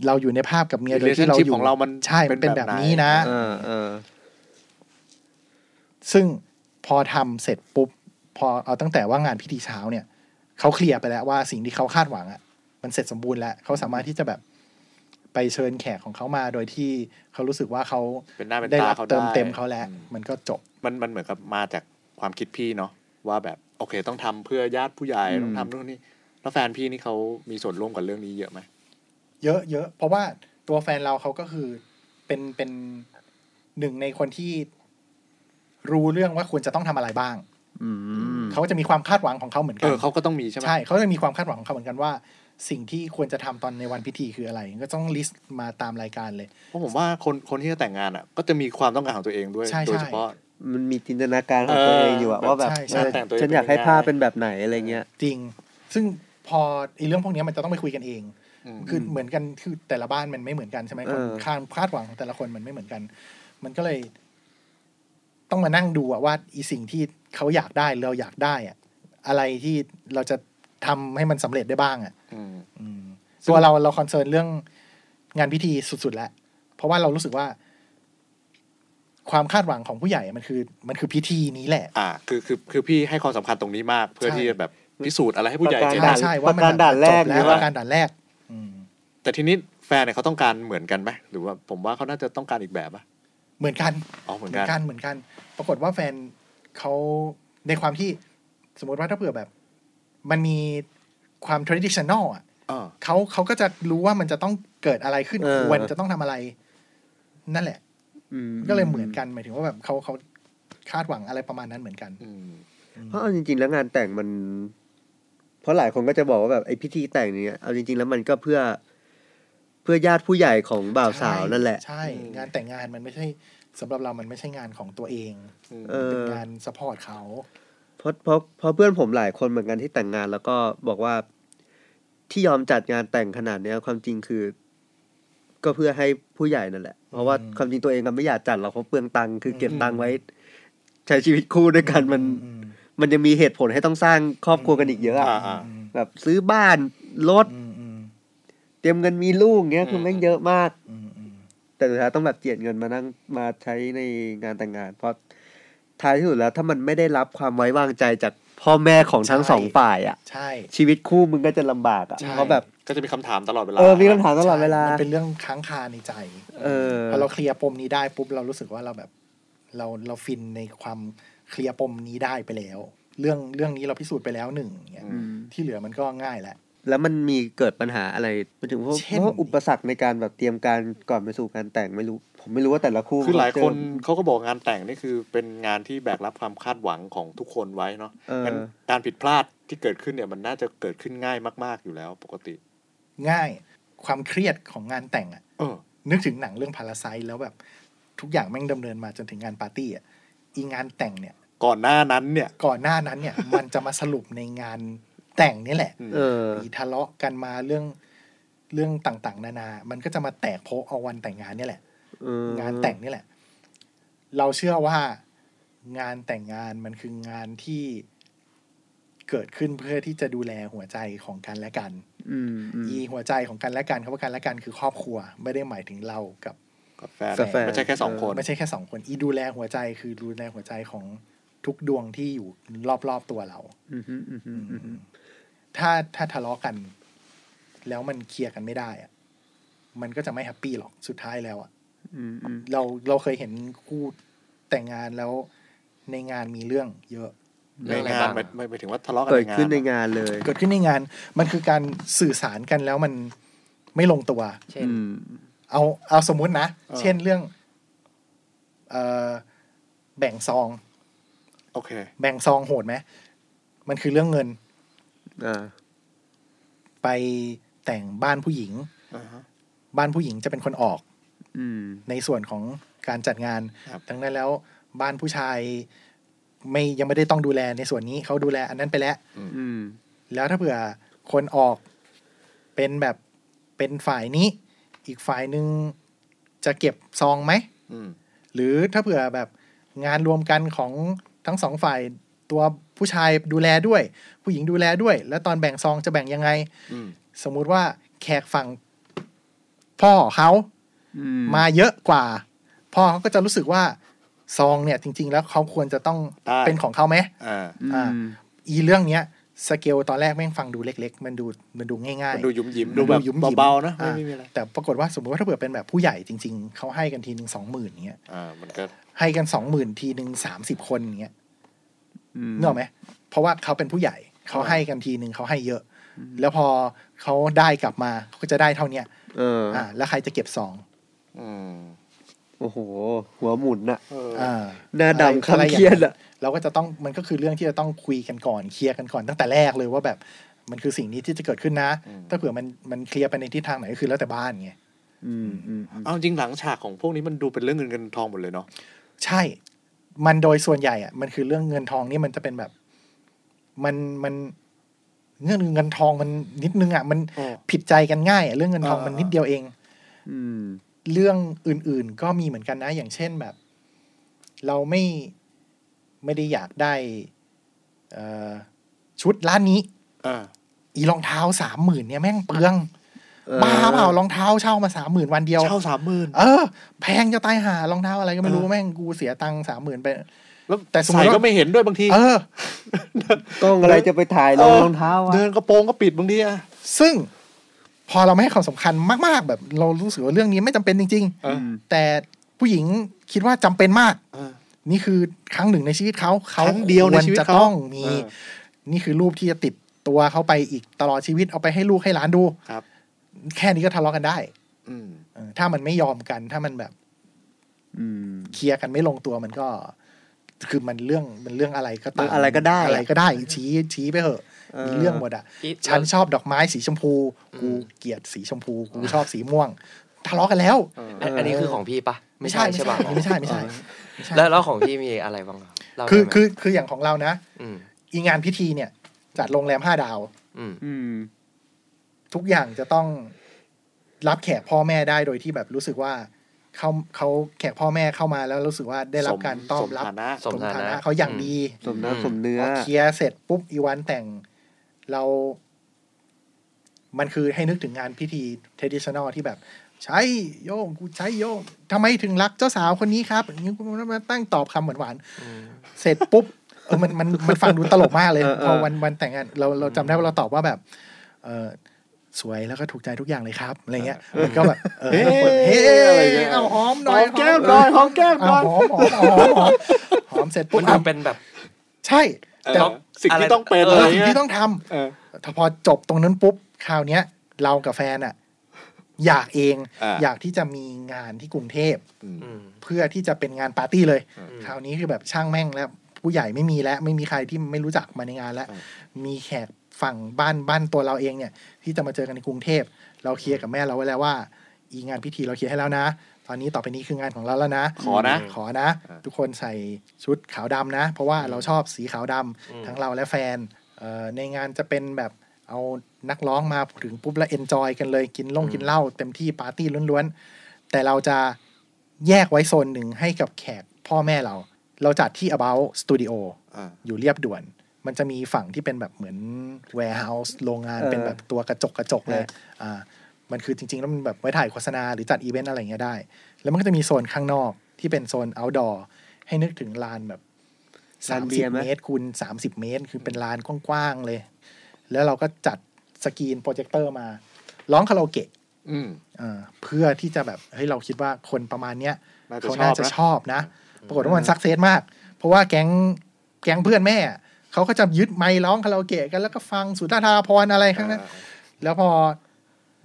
เราอยู่ในภาพกับเมียโดยที่เราอ relationship ยู่ของเรามันใช่มันเป็นเป็นแบแบบบไหนนี้นะเออเออซึ่งพอทำเสร็จปุ๊บพอเอาตั้งแต่ว่างานพิธีเช้าเนี่ยเขาเคลียร์ไปแล้วว่าสิ่งที่เขาคาดหวังอะ่ะมันเสร็จสมบูรณ์แล้วเขาสามารถที่จะแบบ ไปเชิญแขกของเขามาโดยที่เขารู้สึกว่าเขาเป็นหน้าเป็นได้ตารับเขาเติมได้เต็มเขาแล้วอืมมันก็จบ มันมันเหมือนกับมาจากความคิดพี่เนาะว่าแบบโอเค ต้องทำเพื่อญาติผู้ใหญ่อืม ต้องทำนู่นนี่แล้วแฟนพี่นี่เขามีส่วนร่วมกับเรื่องนี้เยอะไหม เยอะเยอะเพราะว่าตัวแฟนเราเขาก็คือเป็นเป็นหนึ่งในคนที่รู้เรื่องว่าควรจะต้องทำอะไรบ้าง อืม เขาจะมีความคาดหวังของเขาเหมือนเอกัน อเขาก็ต้องมีใช่ไหม ใช่เขาจะมีความคาดหวังของเขาเหมือนกันว่า สิ่งที่ควรจะทำตอนในวันพิธีคืออะไร ก็ต้องลิสต์มาตามรายการเลย เพราะผมว่าคนคนที่จะแต่งงานอะ ก็จะมีความต้องการของตัวเองด้วยใช่โดยใช่เฉพาะมันมีจินตนาการของตัวเองอยู่อะเออว่าแบบใช่ใช่เออแต่งตัวเองฉันอยากให้เป็นยังไงภาพเป็นแบบไหนอะไรเงี้ย จริง ซึ่งพอไอีเรื่องพวกนี้มันจะต้องไปคุยกันเองอืมคือเหมือนกันคือแต่ละบ้านมันไม่เหมือนกันใช่ไหมคนเออคาดคาดหวังของแต่ละคนมันไม่เหมือนกัน มันก็เลย ต้องมานั่งดูอะว่าอีสิ่งที่เขาอยากได้เราอยากได้อะอะไรที่เราจะ ทำให้มันสำเร็จได้บ้างอะอืมอืมตัวเราเราคอนเซิร์นเรื่องงานพิธีสุด ๆ แล้ว เพราะว่าเรารู้สึกว่า ความคาดหวังของผู้ใหญ่มันคือ มันคือพิธีนี้แหละ อ่า คือคือคือพี่ให้ความสำคัญตรงนี้มาก เพื่อใช่ที่จะแบบพิสูจน์อะไรให้ผู้ใหญ่ประการเห็นด่ใช่ใช่ว่ามันประการด่านแรกจบแล้วหรือว่าประการด่านแรกอืมแต่ทีนี้แฟนเนี่ยเขาต้องการเหมือนกันไหมหรือว่าผมว่าเขาน่าจะต้องการอีกแบบอะเหมือนกันอ๋อเหมือนเหมืกัอนนกันเหมือนกัน ปรากฏว่าแฟนเขาในความที่สมมติว่าถ้าเผื่อแบบ มันมีความ traditional อะเออเขาเขาก็จะรู้ว่ามันจะต้องเกิดอะไรขึ้นเออควรจะต้องทำอะไร นั่นแหละอืมก็เลยเหมือนกันหมายถึงว่าแบบเขาเขาคาดหวังอะไรประมาณนั้นเหมือนกันอืมเพราะเอาจริง ๆ แล้วงานแต่งมัน เพราะหลายคนก็จะบอกว่าแบบไอ้พิธีแต่งเนี้ยเอาจริง ๆ แล้วมันก็เพื่อ เพื่อญาติผู้ใหญ่ของบ่าวสาวนั่นแหละใช่ งานแต่งงานมันไม่ใช่สำหรับเรามันไม่ใช่งานของตัวเองเอเป็นองานสปอร์ตเขา เพราะเพราะเพราะเพื่อนผมหลายคนเหมือนกันที่แต่งงาน แล้วก็บอกว่าที่ยอมจัดงานแต่งขนาดเนี้ยความจริงคือ ก็เพื่อให้ผู้ใหญ่นั่นแหละ เพราะว่าอืมความจริงตัวเองก็ไม่อยากจัดหรอกเพราะเปลืองตังค์คือเก็บตังค์ไว้ ใช้ชีวิตคู่ด้วยกันมันอืมมันยังมีเหตุผลให้ต้องสร้างครอบครัวกันอีกเยอะอะอ่าอ่าอืมแบบซื้อบ้านรถอืมอืมเตรียมเงินมีลูกเงี้ยคือแม่งเยอะมากอืมอืมแต่สุดท้ายต้องแบบเจียดเงินมานั่งมาใช้ในงานแต่งงาน เพราะ ท้ายที่สุดแล้ว ถ้ามันไม่ได้รับความไว้วางใจจากพ่อแม่ของทั้งสองฝ่ายอะใช่ ชีวิตคู่มึงก็จะลำบากอะใช่เพราะแบบก็จะมีคำถามตลอดเวลาเออมีคำถามตลอดเวลามันเป็นเรื่องค้างคาในใจ เออพอเราเคลียร์ปมนี้ได้ปุ๊บเรารู้สึกว่าเราแบบ เราเราฟินในความเคลียร์ปมนี้ได้ไปแล้ว เรื่องเรื่องนี้เราพิสูจน์ไปแล้วหนึ่งอย่างเงี้ยอืมที่เหลือมันก็ง่ายแหละแล้วมันมีเกิดปัญหาอะไรหมายถึงว่าเช่นเพราะว่าอุปสรรคในการแบบเตรียมการก่อนไปสู่การแต่งไม่รู้ ผมไม่รู้ว่าแต่ละคู่คือหลายคนเจอเขาก็บอกงานแต่งนี่คือเป็นงานที่แบกรับความคาดหวังของทุกคนไว้เนาะเอองั้นการผิดพลาดที่เกิดขึ้นเนี่ยมันน่าจะเกิดขึ้นง่ายมากๆอยู่แล้วปกติ ง่ายความเครียดของงานแต่งอะเออนึกถึงหนังเรื่องพาราไซแล้วแบบ ทุกอย่างแม่งดำเนินมาจนถึงงานปาร์ตี้อะอีงานแต่งเนี่ย ก่อนหน้านั้นเนี่ย ก่อนหน้านั้นเนี่ย มันจะมาสรุปในงานแต่งนี่แหละเออมีทะเลาะกันมาเรื่องเรื่องต่างๆ นานา มันก็จะมาแตกโพะเอาวันแต่งงานเนี่ยแหละเออ งานแต่งนี่แหละ เราเชื่อว่างานแต่งงานมันคืองานที่เกิดขึ้นเพื่อที่จะดูแลหัวใจของกันและกันอืมอืมอีหัวใจของกันและกันคำว่ากันและกันคือครอบครัว ไม่ได้หมายถึงเรากับกับแฟนกับแฟนไม่ใช่แค่สองคนไม่ใช่แค่สองคนอีดูแลหัวใจคือดูแลหัวใจของทุกดวงที่อยู่รอบๆตัวเราอืมอืมอืมอืมอืมถ้าถ้าทะเลาะกัน แล้วมันเคลียร์กันไม่ได้อะมันก็จะไม่แฮปปี้หรอกสุดท้ายแล้วอะอืมอืม เราเราเคยเห็นคู่แต่งงานแล้วในงานมีเรื่องเยอะในงานไม่ไม่ไม่ถึงว่าทะเลาะกันเกิดในงานขึ้นในงานเลย เกิดขึ้นในงาน มันคือการสื่อสารกันแล้วมันไม่ลงตัว เช่นอืมเอาเอาสมมุตินะ เช่นเรื่อง เอ่อแบ่งซอง โอเค แบ่งซองโหดไหมมันคือเรื่องเงินอ่าไปแต่งบ้านผู้หญิงอ่าฮะบ้านผู้หญิงจะเป็นคนออกอืม ในส่วนของการจัดงานครับดังนั้นแล้วบ้านผู้ชายไม่ยังไม่ได้ต้องดูแลในส่วนนี้เขาดูแลอันนั้นไปแล้วอืมแล้วถ้าเผื่อคนออกเป็นแบบเป็นฝ่ายนี้ อีกฝ่ายหนึ่งจะเก็บซองไหมอืมหรือถ้าเผื่อแบบงานรวมกันของทั้งสองฝ่ายตัวผู้ชายดูแลด้วย ผู้หญิงดูแลด้วย แล้วตอนแบ่งซองจะแบ่งยังไงอืมสมมุติว่าแขกฝั่งพ่อเขาอื มาเยอะกว่า พ่อเขาก็จะรู้สึกว่าซองเนี่ย จริง ๆ แล้วเขาควรจะต้องได้เป็นของเขาไหมอ่าอืมอ่าอีเรื่องเนี้ยสเกลตอนแรกแม่งฟังดูเล็ก ๆ มันดูมันดูง่ายมันดูหยุมหยิมมันดูแบบดูหยุมหยิมเบาๆนะไม่อ่าไม่มีอะไรๆแต่ปรากฏว่าสมมติว่าถ้าเผื่อเป็นแบบผู้ใหญ่จริง ๆเขาให้กันทีหนึ่งสองหมื่นเงี้ยอ่ามันก็ให้กันสองหมื่นทีหนึ่งสามสิบคนเงี้ยอืมนึกออกไหมเพราะว่าเขาเป็นผู้ใหญ่เขาให้กันทีหนึ่งเขาให้เยอะ แล้วพอเขาได้กลับมาเขาก็จะได้เท่าเนี้ยเอออ่าแล้วใครจะเก็บซองอืม โอ้โห หัวหมุนอะเอออ่าหน้าอะไรดำคำเครียดอะเราก็จะต้องมันก็คือเรื่องที่จะต้องคุยกันก่อนเคลียร์กันก่อนตั้งแต่แรกเลยว่าแบบมันคือสิ่งนี้ที่จะเกิดขึ้นนะอืมถ้าเผื่อมันมันเคลียร์ไปในทิศทางไหนก็คือแล้วแต่บ้านไงอืมอืมอืมเอาจริงหลังฉากของพวกนี้มันดูเป็นเรื่องเงินเงินทองหมดเลยเนาะใช่ มันโดยส่วนใหญ่อะมันคือเรื่องเงินทองนี่มันจะเป็นแบบ มันมันเรื่องเงินทองมันนิดนึงอะมันอ๋อผิดใจกันง่ายอะเรื่องเงินทองอ่ามัมันนิดเดียวเอง อืม เรื่องอื่นๆ ก็มีเหมือนกันนะ อย่างเช่นแบบ เราไม่ไม่ได้อยากได้เอ่อชุดร้านนี้อ่าอีรองเท้าสามหมื่นเนี่ยแม่งเปลืองเออบ้าเปล่ารองเท้าเช่ามาสามหมื่นวันเดียวเช่าสามหมื่นเออ แพงจะตายหารองเท้าอะไรก็ไม่รู้เออแม่งกูเสียตังค์สามหมื่นไปแล้วแต่สมมุติใส่ว่าก็ไม่เห็นด้วยบางทีเออกล้องอะไรจะไปถ่ายลงรองเท้าอะเดินกระโปรงก็ปิดบางทีอะซึ่ง พอเราไม่ให้ความสำคัญมาก ๆ แบบเรารู้สึกว่าเรื่องนี้ไม่จำเป็นจริงเออๆแต่ผู้หญิงคิดว่าจำเป็นมากเออนี่คือครั้งหนึ่งในชีวิตเขาเขาครั้งเดียวในชีวิตควรจะเขาต้องมีเออนี่คือรูปที่จะติดตัวเขาไปอีกตลอดชีวิตเอาไปให้ลูกให้หลานดูครับ แค่นี้ก็ทะเลาะกันได้ อืมเออถ้ามันไม่ยอมกัน ถ้ามันแบบ อืมเคลียร์กันไม่ลงตัวมันก็ คือมันเรื่องมันเรื่องอะไรก็ตามเรื่องอะไรก็ได้อะอะไรก็ได้ชี้ชี้ไปเถอะ เออมีเรื่องหมดอะอีฉันชอบดอกไม้สีชมพูกูเกลียดสีชมพูกูชอบสีม่วงทะเลาะกันแล้วอันอันนี้คือของพี่ปะไม่ใช่ไม่ใช่ปะไม่ใช่ไม่ใช่ไม่ใช่แล้วแล้วของพี่มีอะไรบ้างะเล่าคือได้ไหมคือคืออย่างของเรานะอืมอีงานพิธีเนี่ยจัดโรงแรมห้าดาวอืมอืมทุกอย่างจะต้องรับแขกพ่อแม่ได้โดยที่แบบรู้สึกว่าเขาเขาแขกพ่อแม่เข้ามาแล้วรู้สึกว่าได้รับการต้อนรับสมฐานะสมฐานะเขาอย่างดีสมน้ำสมเนื้อพอเคลียร์เสร็จปุ๊บอีวันแต่ง เรา มันคือให้นึกถึงงานพิธี traditional ที่แบบ ใช้โยมกูใช้โยมทำไมถึงรักเจ้าสาวคนนี้ครับอย่างนี้กูมาตั้งตอบคำหวานๆเสร็จปุ๊บเออมันมันมันฟังดูตลกมากเลยเออเออพอวันวันแต่งงานเราเราจำได้ว่าเราตอบว่าแบบ เออสวยแล้วก็ถูกใจทุกอย่างเลยครับอะไรเงี้ยมันก็แบบเออเฮ้เฮ้อะไรเงี้ยเอาหอมหน่หอยอมแก้มหน่อยหอมแก้มหเอาน่อยหอมหอมเอาหอมหอมหอมเสร็จปุ๊มับนดูอะเป็นแบบ ใช่ เออแต่สิ่งที่ต้องเป็นเออะไรเออสิ่งเงี้ยที่ต้องทำเออถ้าพอจบตรงนั้นปุ๊บคราวเนี้ย เรากับแฟนอะอยากเองอ่าอยากที่จะมีงานที่กรุงเทพอืมอืมเพื่อที่จะเป็นงานปาร์ตี้เลยอืมคราวนี้คือแบบช่างแม่งแล้ว ผู้ใหญ่ไม่มีแล้วไม่มีใครที่ไม่รู้จักมาในงานแล้วอืมมีแขกฝั่งบ้านบ้านตัวเราเองเนี่ย ที่จะมาเจอกันในกรุงเทพ เราเคลียร์กับแม่เราไว้แล้วว่า อีงานพิธีเราเคลียร์ให้แล้วนะ ตอนนี้ต่อไปนี้คืองานของเราแล้วนะ ขอนะ ขอนะอ่าทุกคนใส่ชุดขาวดำนะ เพราะว่าเราชอบสีขาวดำอืมทั้งเราและแฟนเอ่อในงานจะเป็นแบบเอานักร้องมาถึงปุ๊บแล้ว enjoy กันเลยกินล่งกินเหล้าเต็มที่ปาร์ตี้ล้วนๆ แต่เราจะแยกไว้โซนหนึ่งให้กับแขกพ่อแม่เรา เราจัดที่ about studio อ่าอยู่เลียบด่วน มันจะมีฝั่งที่เป็นแบบเหมือน warehouse โรงงานเออเป็นแบบตัวกระจกกระจกเลย อ่า มันคือจริงๆ แล้วมันแบบไว้ถ่ายโฆษณาหรือจัดอีเวนต์อะไรอย่างเงี้ยได้ แล้วมันก็จะมีโซนข้างนอกที่เป็นโซน outdoor ให้นึกถึงลานแบบลานเบียร์ไหมสามสิบเมตรคูณสามสิบเมตร คือเป็นลานกว้างๆเลย แล้วเราก็จัด screen projector มา ร้องคาราโอเกะอืมอ่าเพื่อที่จะแบบเฮ้ยเราคิดว่าคนประมาณเนี้ยเขาน่าจะชอบนะน่าจะชอบนะ ปรากฏว่ามัน success มาก เพราะว่าแก๊งแก๊งเพื่อนแม่เขาก็จะยึดไมค์ร้องคาราโอเกะกันแล้วก็ฟังสุนทราภรณ์อะไรข้างนั้นแล้วพอ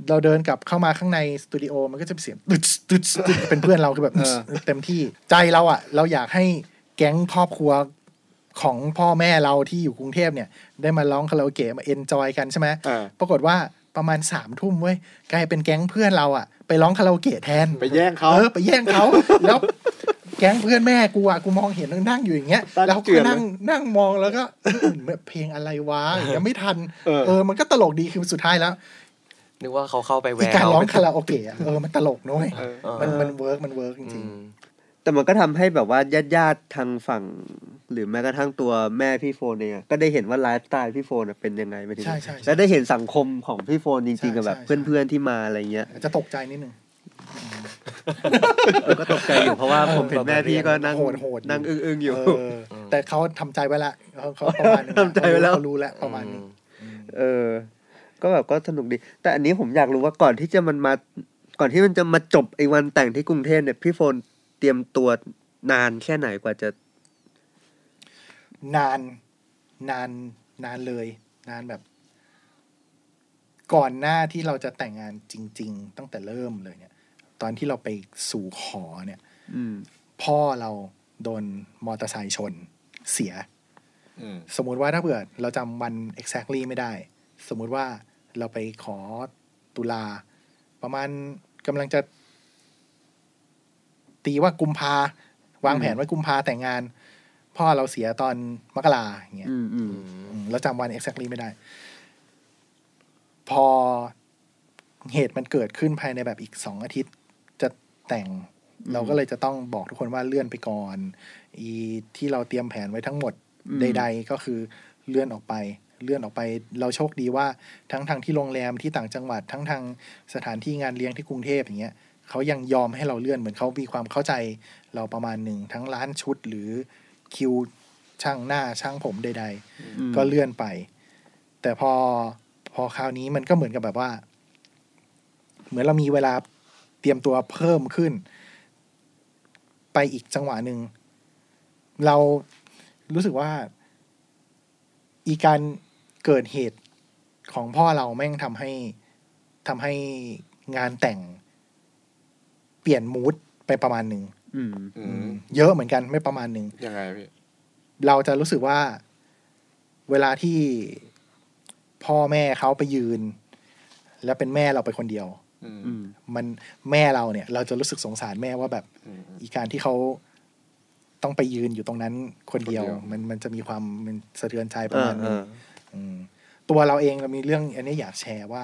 เราเดินกลับเข้ามาข้างในสตูดิโอมันก็จะเป็นเสียงตึ๊ดตึ๊ดตึ๊ดเป็นเพื่อนเราคือแบบเออเต็มที่ใจเราอะ เราอยากให้แก๊งครอบครัวของพ่อแม่เราที่อยู่กรุงเทพเนี่ย ได้มาร้องคาราโอเกะมา enjoy กันใช่ไหมอ่าปรากฏว่าประมาณสามทุ่มเว้ยกลายเป็นแก๊งเพื่อนเราอะ ไปร้องคาราโอเกะแทน ไปแย่งเขาเออไปแย่งเขาแล้วแก๊งเพื่อนแม่กูอะกูมองเห็นนั่งอยู่อย่างเงี้ยตั้งแล้วก็เจื่อนเลยนั่งนั่งมองแล้วก็เออแบบเพลงอะไรวะยังไม่ทันเออเออมันก็ตลกดีคือสุดท้ายแล้ว นึกว่าเขาเข้าไปแวที่ร์การร้องเป็นคาราโอเกะอะเออมันตลกนุ้ยเออเออมันมัน work มัน work จริงอืมแต่มันก็ทำให้แบบว่าญาติญาติๆทางฝั่ง หรือแม้กระทั่งตัวแม่พี่โฟนเองอะก็ได้เห็นว่าไลฟ์สไตล์พี่โฟนอะเป็นยังไงไปถึงใช่ใช่ใช่แล้วได้เห็นสังคมของพี่โฟนจริงๆกับแบบใช่ใช่เพื่อนๆที่มาอะไรเงี้ยจะตกใจนิดนึงเออก็ตกใจอยู่เพราะว่าผมเห็นแม่พี่ก็นั่งโหดโหดอยู่นั่งอึ้งๆอยู่เออแต่เขาทำใจไว้ละเขาเขาประมาณนึงอะทำใจไว้แล้วเขารู้แล้วประมาณนึงเออ ก็แบบก็สนุกดี แต่อันนี้ผมอยากรู้ว่าก่อนที่จะมันมา ก่อนที่มันจะมาจบไอ้วันแต่งที่กรุงเทพเนี่ยพี่โฟนเตรียมตัวนานแค่ไหนกว่าจะ นาน นาน นานเลย นานแบบ ก่อนหน้าที่เราจะแต่งงานจริง ๆ ตั้งแต่เริ่มเลยเนี่ย ตอนที่เราไปสู่ขอเนี่ย อืม พ่อเราโดนมอเตอร์ไซค์ชนเสีย อืม สมมุติว่าถ้าเผื่อเราจำวัน exactly ไม่ได้ สมมุติว่า เราไปขอตุลา ประมาณกำลังจะ ตีว่ากุมภาวางแผนไว้กุมภาแต่งงาน พ่อเราเสียตอนมกราอย่างเงี้ยอืมอืมอืมเราจำวัน exactly ไม่ได้ พอเหตุมันเกิดขึ้นภายในแบบอีกสองอาทิตย์จะแต่ง เราก็เลยจะต้องบอกทุกคนว่าเลื่อนไปก่อน อีที่เราเตรียมแผนไว้ทั้งหมดอืมใด ๆ ก็คือเลื่อนออกไป เลื่อนออกไป เราโชคดีว่าทั้งทางที่โรงแรมที่ต่างจังหวัดทั้งทางสถานที่งานเลี้ยงที่กรุงเทพอย่างเงี้ยเขายังยอมให้เราเลื่อนเหมือนเขามีความเข้าใจเราประมาณหนึ่งทั้งร้านชุดหรือคิวช่างหน้าช่างผมใดๆอืมก็เลื่อนไป แต่พอพอคราวนี้มันก็เหมือนกับแบบว่า เหมือนเรามีเวลาเตรียมตัวเพิ่มขึ้น ไปอีกจังหวะหนึ่งเรารู้สึกว่า อีการ เกิดเหตุของพ่อเราแม่งทำให้ทำให้งานแต่งเปลี่ยนมูดไปประมาณหนึ่งอืม อืมเยอะเหมือนกันไม่ประมาณหนึ่ง ยังไงพี่ เราจะรู้สึกว่าเวลาที่พ่อแม่เขาไปยืน แล้วเป็นแม่เราไปคนเดียว อืมอืม มันแม่เราเนี่ย เราจะรู้สึกสงสารแม่ว่าแบบ อืม อีการที่เขาต้องไปยืนอยู่ตรงนั้นคนเดียว คนเดียว มันมันจะมีความมันสะเทือนใจประอ่ามาณนึง อ่าอืมตัวเราเองเรามีเรื่องอันนี้อยากแชร์ว่า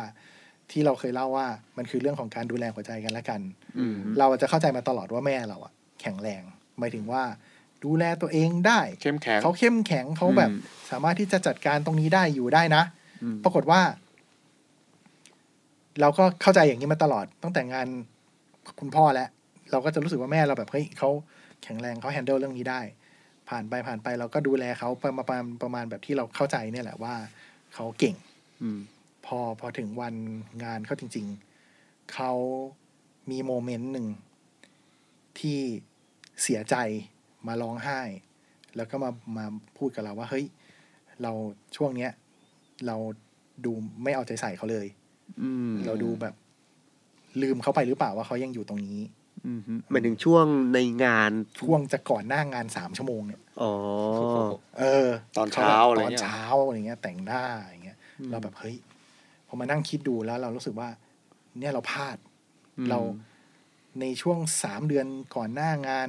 ที่เราเคยเล่าว่ามันคือเรื่องของการดูแลหัวใจกันและกันอืมเราจะเข้าใจมาตลอดว่าแม่เราอะแข็งแรงหมายถึงว่า ดูแลตัวเองได้เข้มแข็งเขาเข้มแข็งเขาแบบอืมสามารถที่จะจัดการตรงนี้ได้อยู่ได้นะอืมปรากฏว่า เราก็เข้าใจอย่างนี้มาตลอดตั้งแต่งานคุณพ่อแล้วเราก็จะรู้สึกว่าแม่เราแบบเฮ้ยเขาแข็งแรงเขาแฮนเดิลเรื่องนี้ได้ ผ่านไปผ่านไปเราก็ดูแลเขาประมาณประมาณประมาณแบบที่เราเข้าใจเนี่ยแหละว่าเขาเก่ง อืม พอพอถึงวันงานเขาจริง ๆเขามีโมเมนต์หนึ่งที่เสียใจมาร้องไห้ แล้วก็มามาพูดกับเราว่าเฮ้ย เราช่วงเนี้ย เราดูไม่เอาใจใส่เขาเลย อืม เราดูแบบลืมเขาไปหรือเปล่าว่าเขายังอยู่ตรงนี้อืม หมายถึงช่วงในงานช่วงจะก่อนหน้างานสามชั่วโมงเนี่ยอ๋อเออ ตอนเช้าอะไรตอนเงี้ยเช้าอะไรเงี้ย แต่งหน้าอย่างเงี้ย เราแบบเฮ้ยพอมานั่งคิดดูแล้วเรารู้สึกว่า เนี่ยเราพลาดอืมเราในช่วงสามเดือนก่อนหน้างาน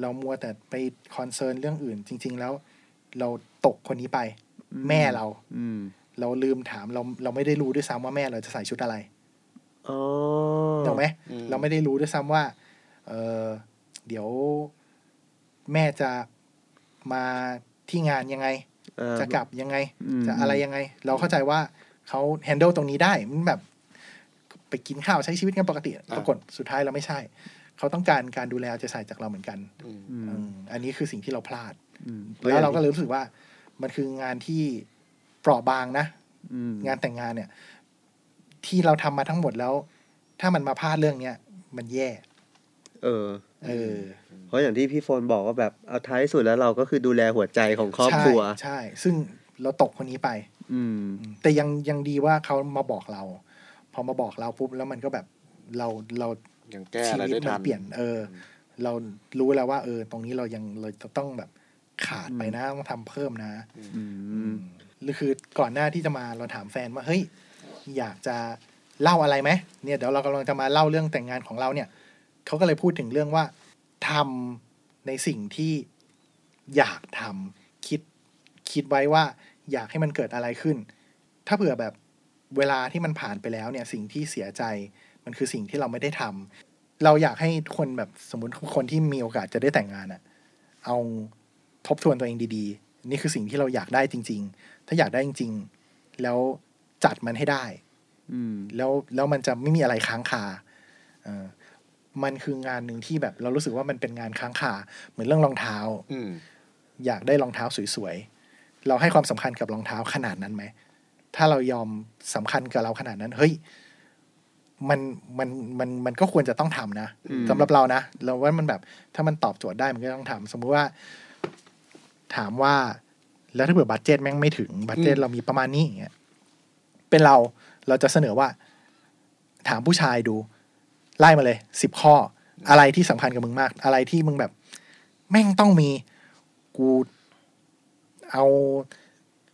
เรามัวแต่ไปคอนเซิร์นเรื่องอื่น จริง ๆ แล้ว เราตกคนนี้ไป แม่เรา อืมเราลืมถามเราเราไม่ได้รู้ด้วยซ้ำว่าแม่เราจะใส่ชุดอะไรอ๋อถูกไหมอืมเราไม่ได้รู้ด้วยซ้ำว่า เออเดี๋ยวแม่จะมาที่งานยังไงเออจะกลับยังไงอืมจะอะไรยังไง เราเข้าใจว่าเขาแฮนเดิลตรงนี้ได้มันแบบ ไปกินข้าวใช้ชีวิตกันปกติปรากฏสุดท้ายเราไม่ใช่ เขาต้องการการดูแลเอาใจใส่จากเราเหมือนกันอืมอืมอืมอันนี้คือสิ่งที่เราพลาดอืมแล้วเราก็เลยรู้สึกว่า มันคืองานที่เปราะบางนะอืมงานแต่งงานเนี่ย ที่เราทำมาทั้งหมดแล้ว ถ้ามันมาพลาดเรื่องเนี้ยมันแย่ เออ เออ เพราะอย่างที่พี่โฟนบอกว่าแบบเอาท้ายสุดแล้วเราก็คือดูแลหัวใจของครอบครัวใช่ใช่ ซึ่งเราตกคนนี้ไป อืม แต่ยังยังดีว่าเขามาบอกเรา พอมาบอกเราปุ๊บแล้วมันก็แบบเราเรายังแก้ชีอะไรวิตได้มัทันนเปลี่ยน เออ เรารู้แล้วว่า เออ ตรงนี้เรายังเราจะต้องแบบขาดไปนะต้องทำเพิ่มนะอืมหรือคือก่อนหน้าที่จะมาเราถามแฟนว่าเฮ้ย อยากจะเล่าอะไรไหมเนี่ยเดี๋ยวเรากำลังจะมาเล่าเรื่องแต่งงานของเราเนี่ย เขาก็เลยพูดถึงเรื่องว่าทำในสิ่งที่อยากทำคิดคิดไว้ว่าอยากให้มันเกิดอะไรขึ้น ถ้าเผื่อแบบเวลาที่มันผ่านไปแล้วเนี่ยสิ่งที่เสียใจมันคือสิ่งที่เราไม่ได้ทำเราอยากให้คนแบบสมมติคนที่มีโอกาสจะได้แต่งงานอะเอาทบทวนตัวเองดีๆ นี่คือสิ่งที่เราอยากได้จริง ๆ ถ้าอยากได้จริง ๆ แล้วจัดมันให้ได้ อืมแล้วแล้วมันจะไม่มีอะไรค้างคาเออ มันคืองานหนึ่งที่แบบเรารู้สึกว่ามันเป็นงานค้างคาเหมือนเรื่องรองเท้าอืมอยากได้รองเท้าสวยๆเราให้ความสำคัญกับรองเท้าขนาดนั้นไหมถ้าเรายอมสำคัญกับเราขนาดนั้น เฮ้ยมันมันมันมันก็ควรจะต้องทำนะอืมสำหรับเรานะเราว่ามันแบบถ้ามันตอบโจทย์ได้มันก็ต้องทำสมมุติว่า ถามว่า แล้วถ้าเผื่อ budget แม่งไม่ถึง budget เรามีประมาณนี้อย่างเงี้ยเป็นเราเราจะเสนอว่า ถามผู้ชายดู ไล่มาเลยสิบข้อ อะไรที่สำคัญกับมึงมาก อะไรที่มึงแบบ แม่งต้องมีกูเอา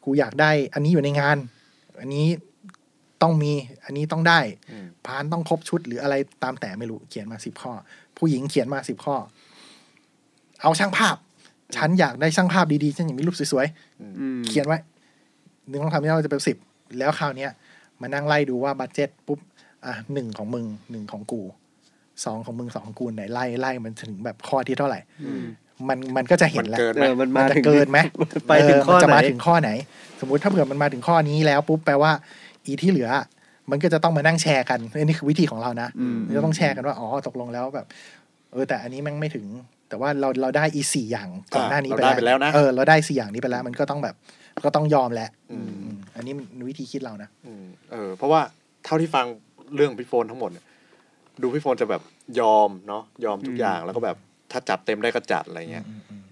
กูอยากได้ อันนี้อยู่ในงาน อันนี้ต้องมี อันนี้ต้องได้อืมพานต้องครบชุดหรืออะไรตามแต่ไม่รู้เขียนมาสิบข้อ ผู้หญิงเขียนมาสิบข้อ เอาช่างภาพ ฉันอยากได้ช่างภาพดีๆฉันอยากมีรูปสวยอืมๆเขียนไว้หนึ่งต้องทำที่เราจะเป็นสิบแล้วคราวเนี้ยมานั่งไล่ดูว่าบัตเจ็ตปุ๊บ อะหนึ่งของมึงหนึ่งของกูสองของมึงสองของกูไหนไล่ไล่มันถึงแบบข้อที่เท่าไหร่อืมมันมันก็จะเห็มันนแล้วเกินเอไหมอมันมัมานจะถึงเกินไหมไปถึงข้อเมันจะไหนมาถึงข้อไหน สมมุติถ้าเผื่อมันมาถึงข้อนี้แล้วปุ๊บแปลว่า อีที่เหลือ มันก็จะต้องมานั่งแชร์กันอันนี้คือวิธีของเรานะอืมมันจะต้องแชร์กันว่าอ๋อตกลงแล้วแบบ เออ แต่อันนี้แมันไม่ถึง แต่ว่าเราเราได้อีสี่อย่างก่อนหน้านี้เราได้ไปแล้วนะเออเราได้สี่อย่างนี้ไปแล้ว มันก็ต้องแบบก็ต้องยอมแหละอืมอืมอันนี้มันวิธีคิดเรานะอืมเออ เพราะว่าเท่าที่ฟัง เรื่องพี่โฟนทั้งหมดเนี่ยดูพี่โฟนจะแบบยอมเนาะยอมทุกอย่างแล้วก็แบบถ้าจัดเต็มได้ก็จัดอะไรเงี้ยอืมอืม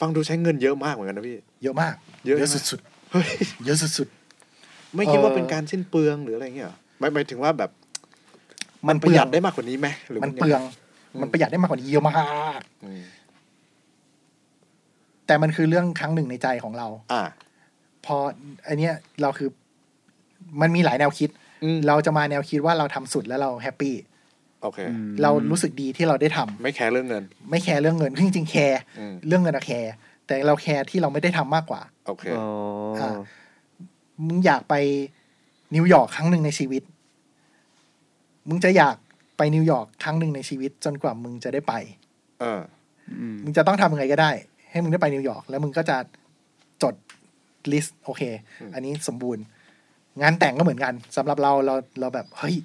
ฟังดูใช้เงินเยอะมากเหมือนกันนะพี่ เยอะมาก เยอะใช่ไหมสุดเฮ้ยๆเยอะสุดไม่คิดว่าเออเป็นการสิ้นเปลืองหรืออะไรเงี้ยเหรอหมายหมายถึงว่าแบบๆมันปเประหหยัยัดดได้มากกว่านี้ไหมหรือมันยังไงเปลืองอืมมันประหยัดได้มากกว่านี้เยอะมากอืมแต่มันคือเรื่องครั้งหนึ่งในใจของเรา อ่า พออันเนี้ยเราคือ มันมีหลายแนวคิดอืม เราจะมาแนวคิดว่าเราทำสุดแล้วเรา happy โอเคอืมเรารู้สึกดีที่เราได้ทำไม่ care เรื่องเงิน ไม่ care เรื่องเงินจริงๆ care อืมเรื่องเงินอะ care แต่เรา care ที่เราไม่ได้ทำมากกว่า โอเคอ๋อออ่ามึงอยากไปนิวยอร์กครั้งหนึ่งในชีวิต มึงจะอยากไปนิวยอร์กครั้งหนึ่งในชีวิต จนกว่ามึงจะได้ไป เอออืมมึงจะต้องทำยังไงก็ได้ ให้มึงได้ไปนิวยอร์กแล้วมึงก็จะจด list โอเคอืมอันนี้สมบูรณ์ งานแต่งก็เหมือนกันสำหรับเราเราเราแบบเฮ้ย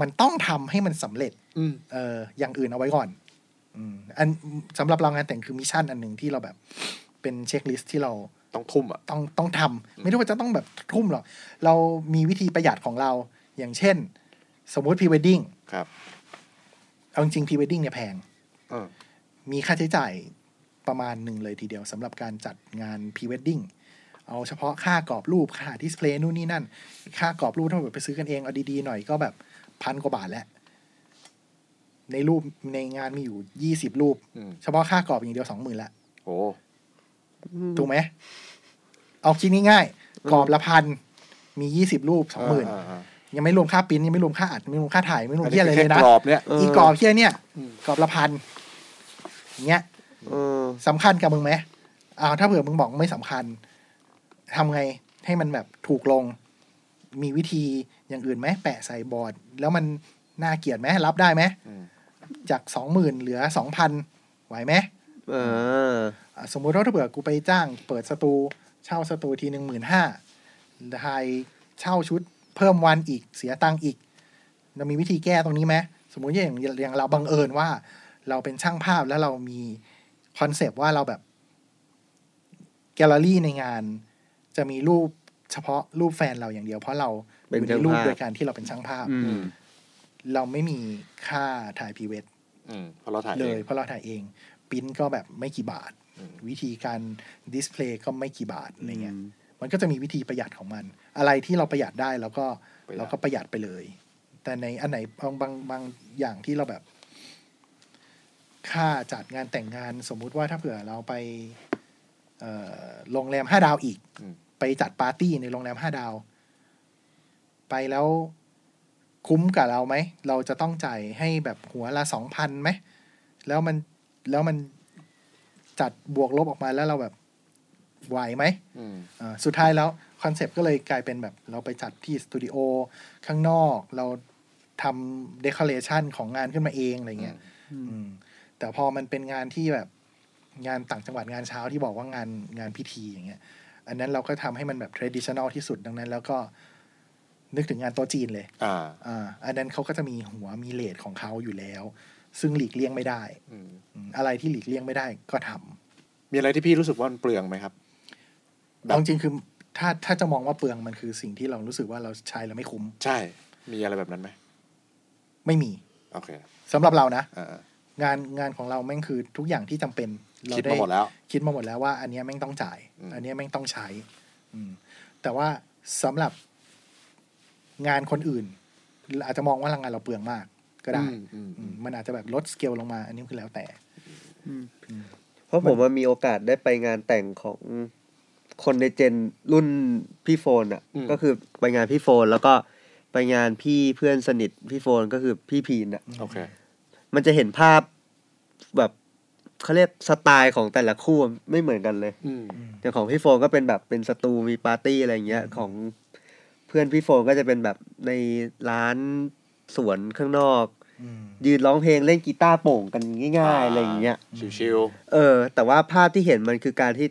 มันต้องทำให้มันสำเร็จอืมเอออย่างอื่นเอาไว้ก่อน อืม อันสำหรับเรางานแต่งคือ mission อันหนึ่งที่เราแบบ เป็น checklist ที่เราต้องทุ่มอะต้องต้องทำไม่ได้ว่าจะต้องแบบทุ่มหรอกเรามีวิธีประหยัดของเรา อย่างเช่น สมมุติพรีเวดดิ้งครับ เอาจริงพรีเวดดิ้งเนี่ยแพงเออมีค่าใช้จ่ายประมาณหนึ่งเลยทีเดียวสำหรับการจัดงานพรีเวดดิ้ง เอาเฉพาะค่ากรอบรูปค่า display นู่นนี่นั่น ค่ากรอบรูปถ้าแบบไปซื้อกันเองเอาดีๆหน่อยก็แบบพันกว่าบาทแล้ว ในรูปในงานมีอยู่ยี่สิบรูป อืม เฉพาะค่ากรอบอย่างเดียวสองหมื่นละโอ้ถูกไหมเอาคิดง่ายๆกรอบละพันมียี่สิบรูปสองหมื่นาายังไม่รวมค่าปริ้นยังไม่รวมค่าอัดไม่รวมค่าถ่ายไม่รวมอันที่นี้อะไรคือเลยแค่นะกรอบเนี่ย เอออีกรอบที่เนี่ยอืม กรอบละพันอย่างเงี้ย เออ สำคัญกับมึงไหมอ้าวถ้าเผื่อมึงบอกไม่สำคัญ ทำไงให้มันแบบถูกลง มีวิธีอย่างอื่นไหมแปะใส่บอร์ด แล้วมันน่าเกลียดไหมรับได้ไหมอืมจากสองหมื่นเหลือสองพันไหวไหมเอออะสมมุติว่าถ้าเผื่อกูไปจ้าง เปิดสตูเช่าสตูทีหนึ่งหมื่นห้าไทยเช่าชุดเพิ่มวันอีกเสียตังค์อีกเรามีวิธีแก้ตรงนี้ไหมสมมุติอย่างอย่างเราบังเอิญว่า เราเป็นช่างภาพแล้วเรามีคอนเซปต์ว่าเราแบบ แกลเลอรี่ในงาน จะมีรูปเฉพาะรูปแฟนเราอย่างเดียว เพราะเราเป็นอยู่ในรูปช่างภาพโดยการที่เราเป็นช่างภาพอืมเราไม่มีค่าถ่าย pre-wedอืมเพราะเราถ่ายเลยเพราะเราถ่ายเองปริ้นก็แบบไม่กี่บาทอืมวิธีการ display ก็ไม่กี่บาทอะไรเงี้ยอืมมันก็จะมีวิธีประหยัดของมัน อะไรที่เราประหยัดได้เราก็ประหยัดเราก็ประหยัดไปเลย แต่ในอันไหนบางบางบางอย่างที่เราแบบ ค่าจัดงานแต่งงานสมมุติว่าถ้าเผื่อเราไปเอ่อ โรงแรมห้าดาวอีกอืมไปจัดปาร์ตี้ในโรงแรมห้าดาว ไปแล้วคุ้มกับเราไหม เราจะต้องจ่ายให้แบบหัวละสองพันไหม แล้วมันแล้วมันจัดบวกลบออกมาแล้วเราแบบไหวไหมอืมอ่าสุดท้ายแล้วคอนเซปต์ก็เลยกลายเป็นแบบเราไปจัดที่สตูดิโอข้างนอก เราทำ decoration ของงานขึ้นมาเองอะไรเงี้ยอืมแต่พอมันเป็นงานที่แบบ งานต่างจังหวัดงานเช้าที่บอกว่างานงานพิธีอย่างเงี้ย อันนั้นเราก็ทำให้มันแบบ traditional ที่สุดดังนั้น แล้วก็นึกถึงงานโต๊ะจีนเลย อ่า อ่า อันนั้นเขาก็จะมีหัวมี rate ของเขาอยู่แล้ว ซึ่งหลีกเลี่ยงไม่ได้อืมอืมอะไรที่หลีกเลี่ยงไม่ได้ก็ทำมีอะไรที่พี่รู้สึกว่ามันเปลืองไหมครับแบบเอาจริงๆคือถ้าถ้าจะมองว่าเปลืองมันคือสิ่งที่เรารู้สึกว่าเราใช้แล้วไม่คุ้ม ใช่ มีอะไรแบบนั้นไหม ไม่มี โอเคสำหรับเรานะอ่างานงานของเราแม่งคือทุกอย่างที่จำเป็น เราคิดได้มาหมดแล้ว คิดมาหมดแล้วว่า อันเนี้ยแม่งต้องจ่ายอืมอันเนี้ยแม่งต้องใช้ อืม แต่ว่าสำหรับงานคนอื่น อาจจะมองว่างานเราเปลืองมาก ก็ได้อืมอืมอืมมันอาจจะแบบลดสเกลลงมา อันนี้คือแล้วแต่เพราะผมว่ามีโอกาสได้ไปงานแต่งของคนในเจนรุ่นพี่โฟนอะอืมก็คือไปงานพี่โฟน แล้วก็ไปงานพี่เพื่อนสนิทพี่โฟนก็คือพี่พีนอะ โอเค มันจะเห็นภาพแบบ เขาเรียกสไตล์ของแต่ละคู่ไม่เหมือนกันเลยอืมอย่างของพี่โฟนก็เป็นแบบเป็นสตูมีปาร์ตี้อะไรอย่างเงี้ยของเพื่อนพี่โฟนก็จะเป็นแบบในร้านสวนข้างนอกอืมยืนร้องเพลงเล่นกีตาร์โป่งกันง่ายๆอะไรอย่างเงี้ยชิวเออ แต่ว่าภาพที่เห็นมันคือการที่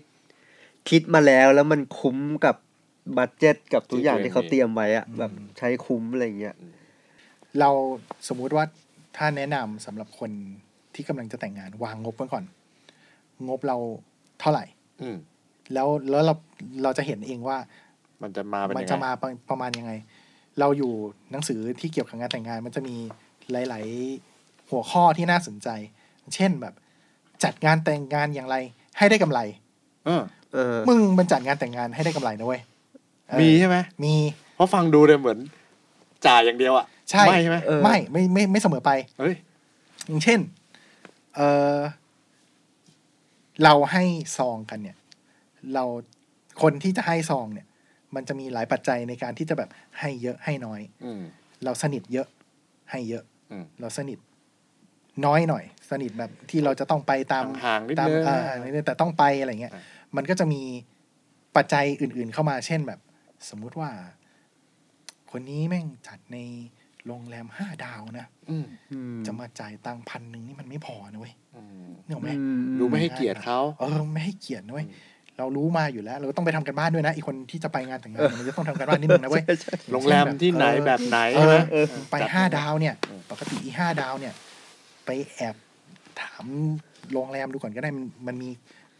คิดมาแล้วแล้วมันคุ้มกับบัตเจ็ตกับทุกอย่างที่เขาเตรียมไว้อะแบบใช้คุ้มอะไรอย่างเงี้ยเราสมมุติว่าถ้าแนะนำสำหรับคน ที่กำลังจะแต่งงานวางงบไว้ก่อน งบเราเท่าไหร่ๆอืมแล้วแล้วเราเราจะเห็นเองว่า มันจะมาเป็นมันยังไงจะมาประประมาณยังไง เราอยู่หนังสือที่เกี่ยวกับงานแต่งงาน มันจะมีหลาย ๆ หัวข้อที่น่าสนใจ เช่นแบบ จัดงานแต่งงานอย่างไร ให้ได้กำไร เออ เออ มึงมันจัดงานแต่งงานให้ได้กำไรนะเว้ยเออมีใช่ไหมมีเพราะฟังดูเนี่ยเหมือนจ่ายอย่างเดียวอะใช่ไม่ใช่ไหมเออไม่ไม่ไม่ไม่เสมอไปเฮ้ยอย่างเช่น เออเราให้ซองกันเนี่ย เราคนที่จะให้ซองเนี่ย มันจะมีหลายปัจจัยในการที่จะแบบให้เยอะให้น้อยอืม เราสนิทเยอะ ให้เยอะอืมเราสนิท น้อยหน่อย สนิทแบบที่เราจะต้องไปตามห่างๆนิดตามนึง อ่านิดนึงแต่ต้องไปอะไรเงี้ยอะมันก็จะมีปัจจัยอื่น ๆ เข้ามา เช่นแบบ สมมุติว่า คนนี้แม่งจัดใน โรงแรมห้าดาวนะอืมอืมจะมาจ่ายตังค์พันหนึ่งนี่มันไม่พอนะเว้ยอืมเนี่ยหรอกไหมอืมดูไม่ให้เกียรติเขาเออไม่ให้เกียรตินะเว้ยเรารู้มาอยู่แล้ว เราก็ต้องไปทำกันบ้านด้วยนะอีกคนที่จะไปงานแต่งงานเนี่ยมันจะต้องทำกันบ้านนิดนึงนะเว้ยโรงแรมที่ไหนแบบไหนเอใช่ไหมอเออไปจัดห้าดาวเนี่ยอืมปกติอีห้าดาวเนี่ย ไปแอบถามโรงแรมดูก่อนก็ได้มันมันมี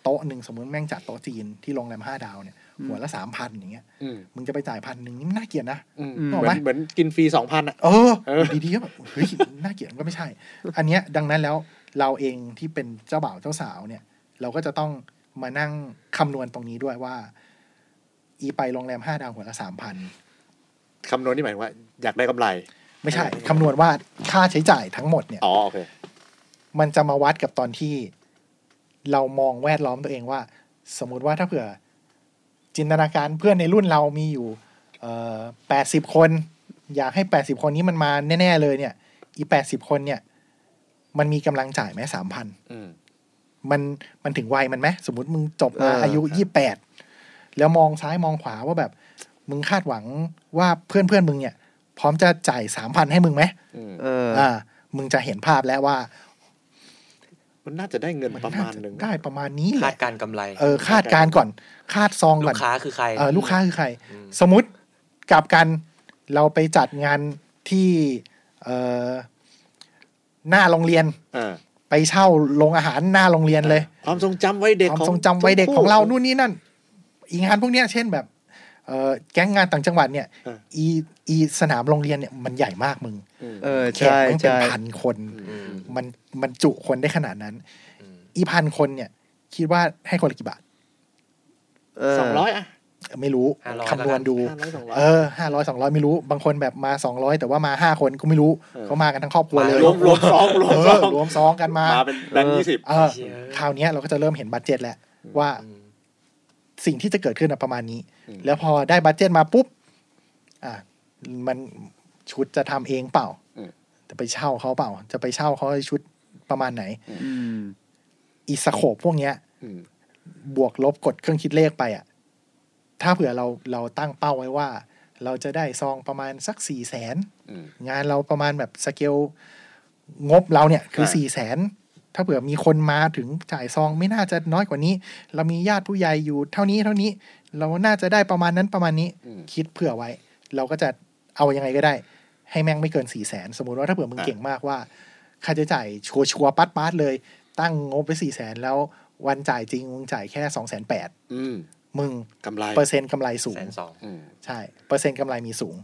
โต๊ะหนึ่งสมมติแม่งจัดโต๊ะจีนที่โรงแรมห้าดาวเนี่ย หัวละสามพันอย่างเงี้ยอืมมึงจะไปจ่ายพันหนึ่งนี่มันน่าเกลียดนะอืมอืมเหมือนเหมือนกินฟรีสองพันอะเออเออดีๆก็แบบเฮ้ยน่าเกลียดมันก็ไม่ใช่ อันเนี้ยดังนั้นแล้วเราเองที่เป็นเจ้าบ่าวเจ้าสาวเนี่ย เราก็จะต้องมานั่งคำนวณตรงนี้ด้วยว่า อีไปโรงแรมห้าดาวหัวละสามพันคำนวณนี่หมายถึงว่า อยากได้กำไร ไม่ใช่คำนวณว่าค่าใช้จ่ายทั้งหมดเนี่ยอ๋อโอเคมันจะมาวัดกับตอนที่ เรามองแวดล้อมตัวเองว่า สมมุติว่าถ้าเผื่อ จินตนาการเพื่อนในรุ่นเรามีอยู่แปดสิบคน อยากให้แปดสิบคนนี้มันมาแน่ ๆ เลยเนี่ย อีแปดสิบคนเนี่ย มันมีกำลังจ่ายไหมสามพันอืมมันมันถึงวัยมันไหมสมมติมึงจบมาเออออายุยี่แปดแล้วมองซ้ายมองขวาว่าแบบ มึงคาดหวังว่าเพื่อนเพื่อนๆมึงเนี่ย พร้อมจะจ่ายสามพันให้มึงไหมอืมเอออ่า มึงจะเห็นภาพแล้วว่า มันน่าจะได้เงินมันประน่ามาณจะหนึ่งได้ประมาณนี้แหคาละดการณ์กำไรเออคาดการณ์ก่อน คาดซองลูก่อนกค้าคือใครเออลูกค้าคือใครอืมสมมุติกลับกันเราไปจัดงานที่เออหน้าโรงเรียนเออไปเช่าโรงอาหารหน้าโรงเรียนเลย ความทรงจำไว้เด็กความของทรงจำวัยเด็กของเรานู่นนี่นั่น อีงานพวกเนี้ยเช่นแบบเออ แก๊งงานต่างจังหวัดเนี่ยอีอีสนามโรงเรียนเนี่ยมันใหญ่มากมึงอืมเออแขกใช่มันเป็นใช่พันคนอืมมันมันจุคนได้ขนาดนั้นอืมอีพันคนเนี่ย คิดว่าให้คนละกี่บาทเออสองร้อยอะไม่รู้500คำนวณดูห้าร้อยสองร้อยเออห้าร้อยสองร้อยไม่รู้ บางคนแบบมาสองร้อยแต่ว่ามาห้าคนก็ไม่รู้เออเขามากันทั้งครอบครัวเลยรวมรวมซองรวมเอซอองรวมซองกันมามาเป็นแบงค์ยี่สิบเออเชี่ยคราวเนี้ยเราก็จะเริ่มเห็น budget แล้วว่าอืม สิ่งที่จะเกิดขึ้นอะประมาณนี้อืมแล้วพอได้ budget มาปุ๊บ อะมันชุดจะทำเองเปล่าจะไปเช่าเขาเปล่า จะไปเช่าเขาให้ชุดประมาณไหนอืมอีสโคปพวกเนี้ยอืมบวกลบกดเครื่องคิดเลขไปอะ ถ้าเผื่อเราเราตั้งเป้าไว้ว่า เราจะได้ซองประมาณสักสี่แสนอืมงานเราประมาณแบบสเกลงบเราเนี่ย คือใช่สี่แสน ถ้าเผื่อมีคนมาถึงจ่ายซองไม่น่าจะน้อยกว่านี้ เรามีญาติผู้ใหญ่อยู่เท่านี้เท่านี้ เราน่าจะได้ประมาณนั้นประมาณนี้อืมคิดเผื่อไว้ เราก็จะเอายังไงก็ได้ ให้แม่งไม่เกินสี่แสนสมมติว่าถ้าเผื่อมึงอะเก่งมากว่าค่าใช้จ่ายชัวชัวร์ปัดปัดๆเลย ตั้งงบไปสี่แสนแล้ววันจ่ายจริงมึงจ่ายแค่สองแสนแปดอืมมึงกำไรเปอร์เซ็นต์กำไรสูงแสนสองอืมใช่ เปอร์เซ็นต์กำไรมีสูง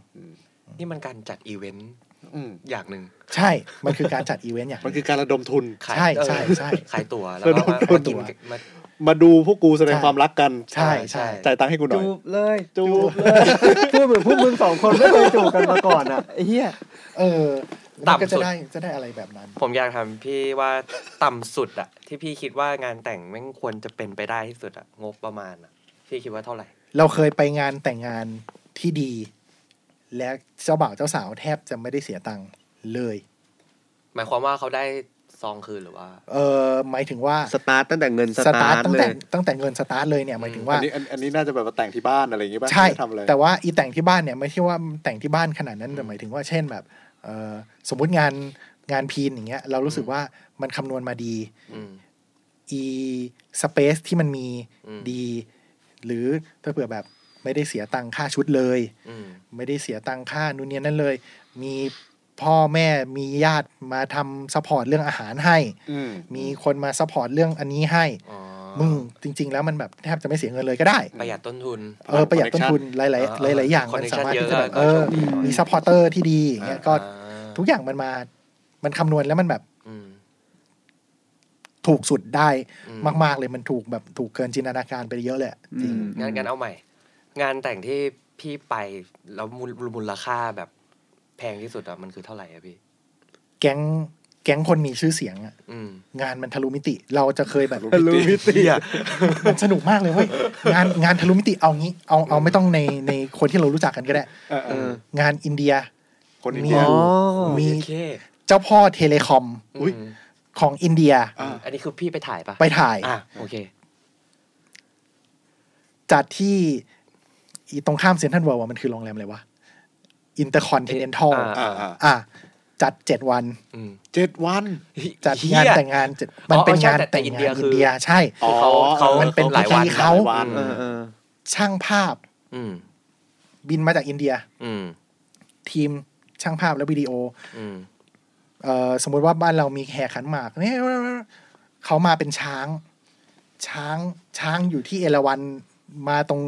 นี่มันการจัดอีเวนต์ อืมอย่างหนึ่งใช่ มันคือการจัดอีเวนต์อย่างหมันนึ่งมันคือการระดมทุนขายใช่เออใช่ใช่ขายตั๋วแล้วก็มาระดมทุนมากินมามาดูพวกกูแสดงใช่ความรักกัน ใช่ใช่จ่ายตังค์ให้กูหน่อย จูบเลย จูบเลยพูดเหมือนพวกมึงสองคนไม่เคยจูบกันมาก่อนอะไอ้เหี้ยเออมันก็จะได้จะได้อะไรแบบนั้น ผมอยากถามพี่ว่าต่ำสุดอะที่พี่คิดว่างานแต่งแม่งควรจะเป็นไปได้ที่สุดอะงบประมาณอะพี่คิดว่าเท่าไหร่ เราเคยไปงานแต่งงานที่ดี และเจ้าบ่าวเจ้าสาวแทบจะไม่ได้เสียตังค์เลย หมายความว่าเขาได้ซองคืนหรือว่า เออหมายถึงว่าสตาร์ตตั้งแต่เงินสสตาตาร์ร์ททตั้งแต่ตั้งแต่เงินสตาร์ทเลยเนี่ยหมายถึงว่าอันนี้อันอันนี้น่าจะแบบว่าแต่งที่บ้านอะไรอย่างงี้ป่ะใช่ไม่ได้ทำอะไรแต่ว่าอีแต่งที่บ้านเนี่ยไม่ใช่ว่าแต่งที่บ้านขนาดนั้นแต่หมายถึงว่าเช่นแบบเออสมมติงานงานพีนอย่างเงี้ย เรารู้สึกว่ามันคำนวณมาดีอืมอี space ที่มันมีอืมดี หรือถ้าเผื่อแบบ ไม่ได้เสียตังค่าชุดเลยอืมไม่ได้เสียตังค่านู่นนี่นั่นเลย มีพ่อแม่มีญาติมาทำ support เรื่องอาหารให้อืมมีคนมา support เรื่องอันนี้ให้อ๋อมึงจริง ๆ แล้วมันแบบแทบจะไม่เสียเงินเลยก็ได้ ประหยัดต้นทุนเออประหยัดต้นทุนหลายอ่าๆหลายๆอย่างคอนมันสามารถที่จะแบบเยอะเออก็โชคดีหน่อยมี supporter ที่ดีอย่างเงี้ยก็อ่าทุกอย่างมันมามันคำนวณแล้วมันแบบอืมถูกสุดได้อืมมาก ๆ เลยมันถูกแบบถูกเกินจินตนาการไปเยอะเลยอะจริงอืมงั้นงั้นเอาใหม่ งานแต่งที่พี่ไปแล้วมูลมูลค่าแบบแพงที่สุดอะมันคือเท่าไหร่อะพี่ แก๊งแก๊งคนมีชื่อเสียงอะอืม งานมันทะลุมิติ เราจะเคยแบบทะลุมิติมันสนุกมากเลยเว้ยงานงานทะลุมิติเอางี้เอาเอาไม่ต้องในในคนที่เรารู้จักกันก็ได้ เออเอเออองานอินเดีย คนอินเดียมีอ๋อมี โอเคเจ้าพ่อ telecom อุ๊ย ของอินเดียอ่าอันนี้คือพี่ไปถ่ายปะไปถ่าย อะโอเค จัดที่อี ตรงข้ามเซ็นทรัลเวิลด์มันคือโรงแรมอะไรวะInterContinental อ่าอ่าอ่าอะจัดเจ็ดวันอืมเจ็ดวัน จัดเหี้ยงานแต่งงานเจ็ดมันเป็นอ๋อใช่งานแต่งงานแต่งอินเดียคืออินเดียใช่อ๋อเขาเขามันเป็นหลายวันพิธีเขาหลายวันเออเออช่างภาพอืมบินมาจากอินเดียอืมทีมช่างภาพและวิดีโออืมเอ่อสมมุติว่าบ้านเรามีแห่ขันหมากเนี่ยเขามาเป็นช้าง ช้างช้างอยู่ที่เอราวัณมาตรง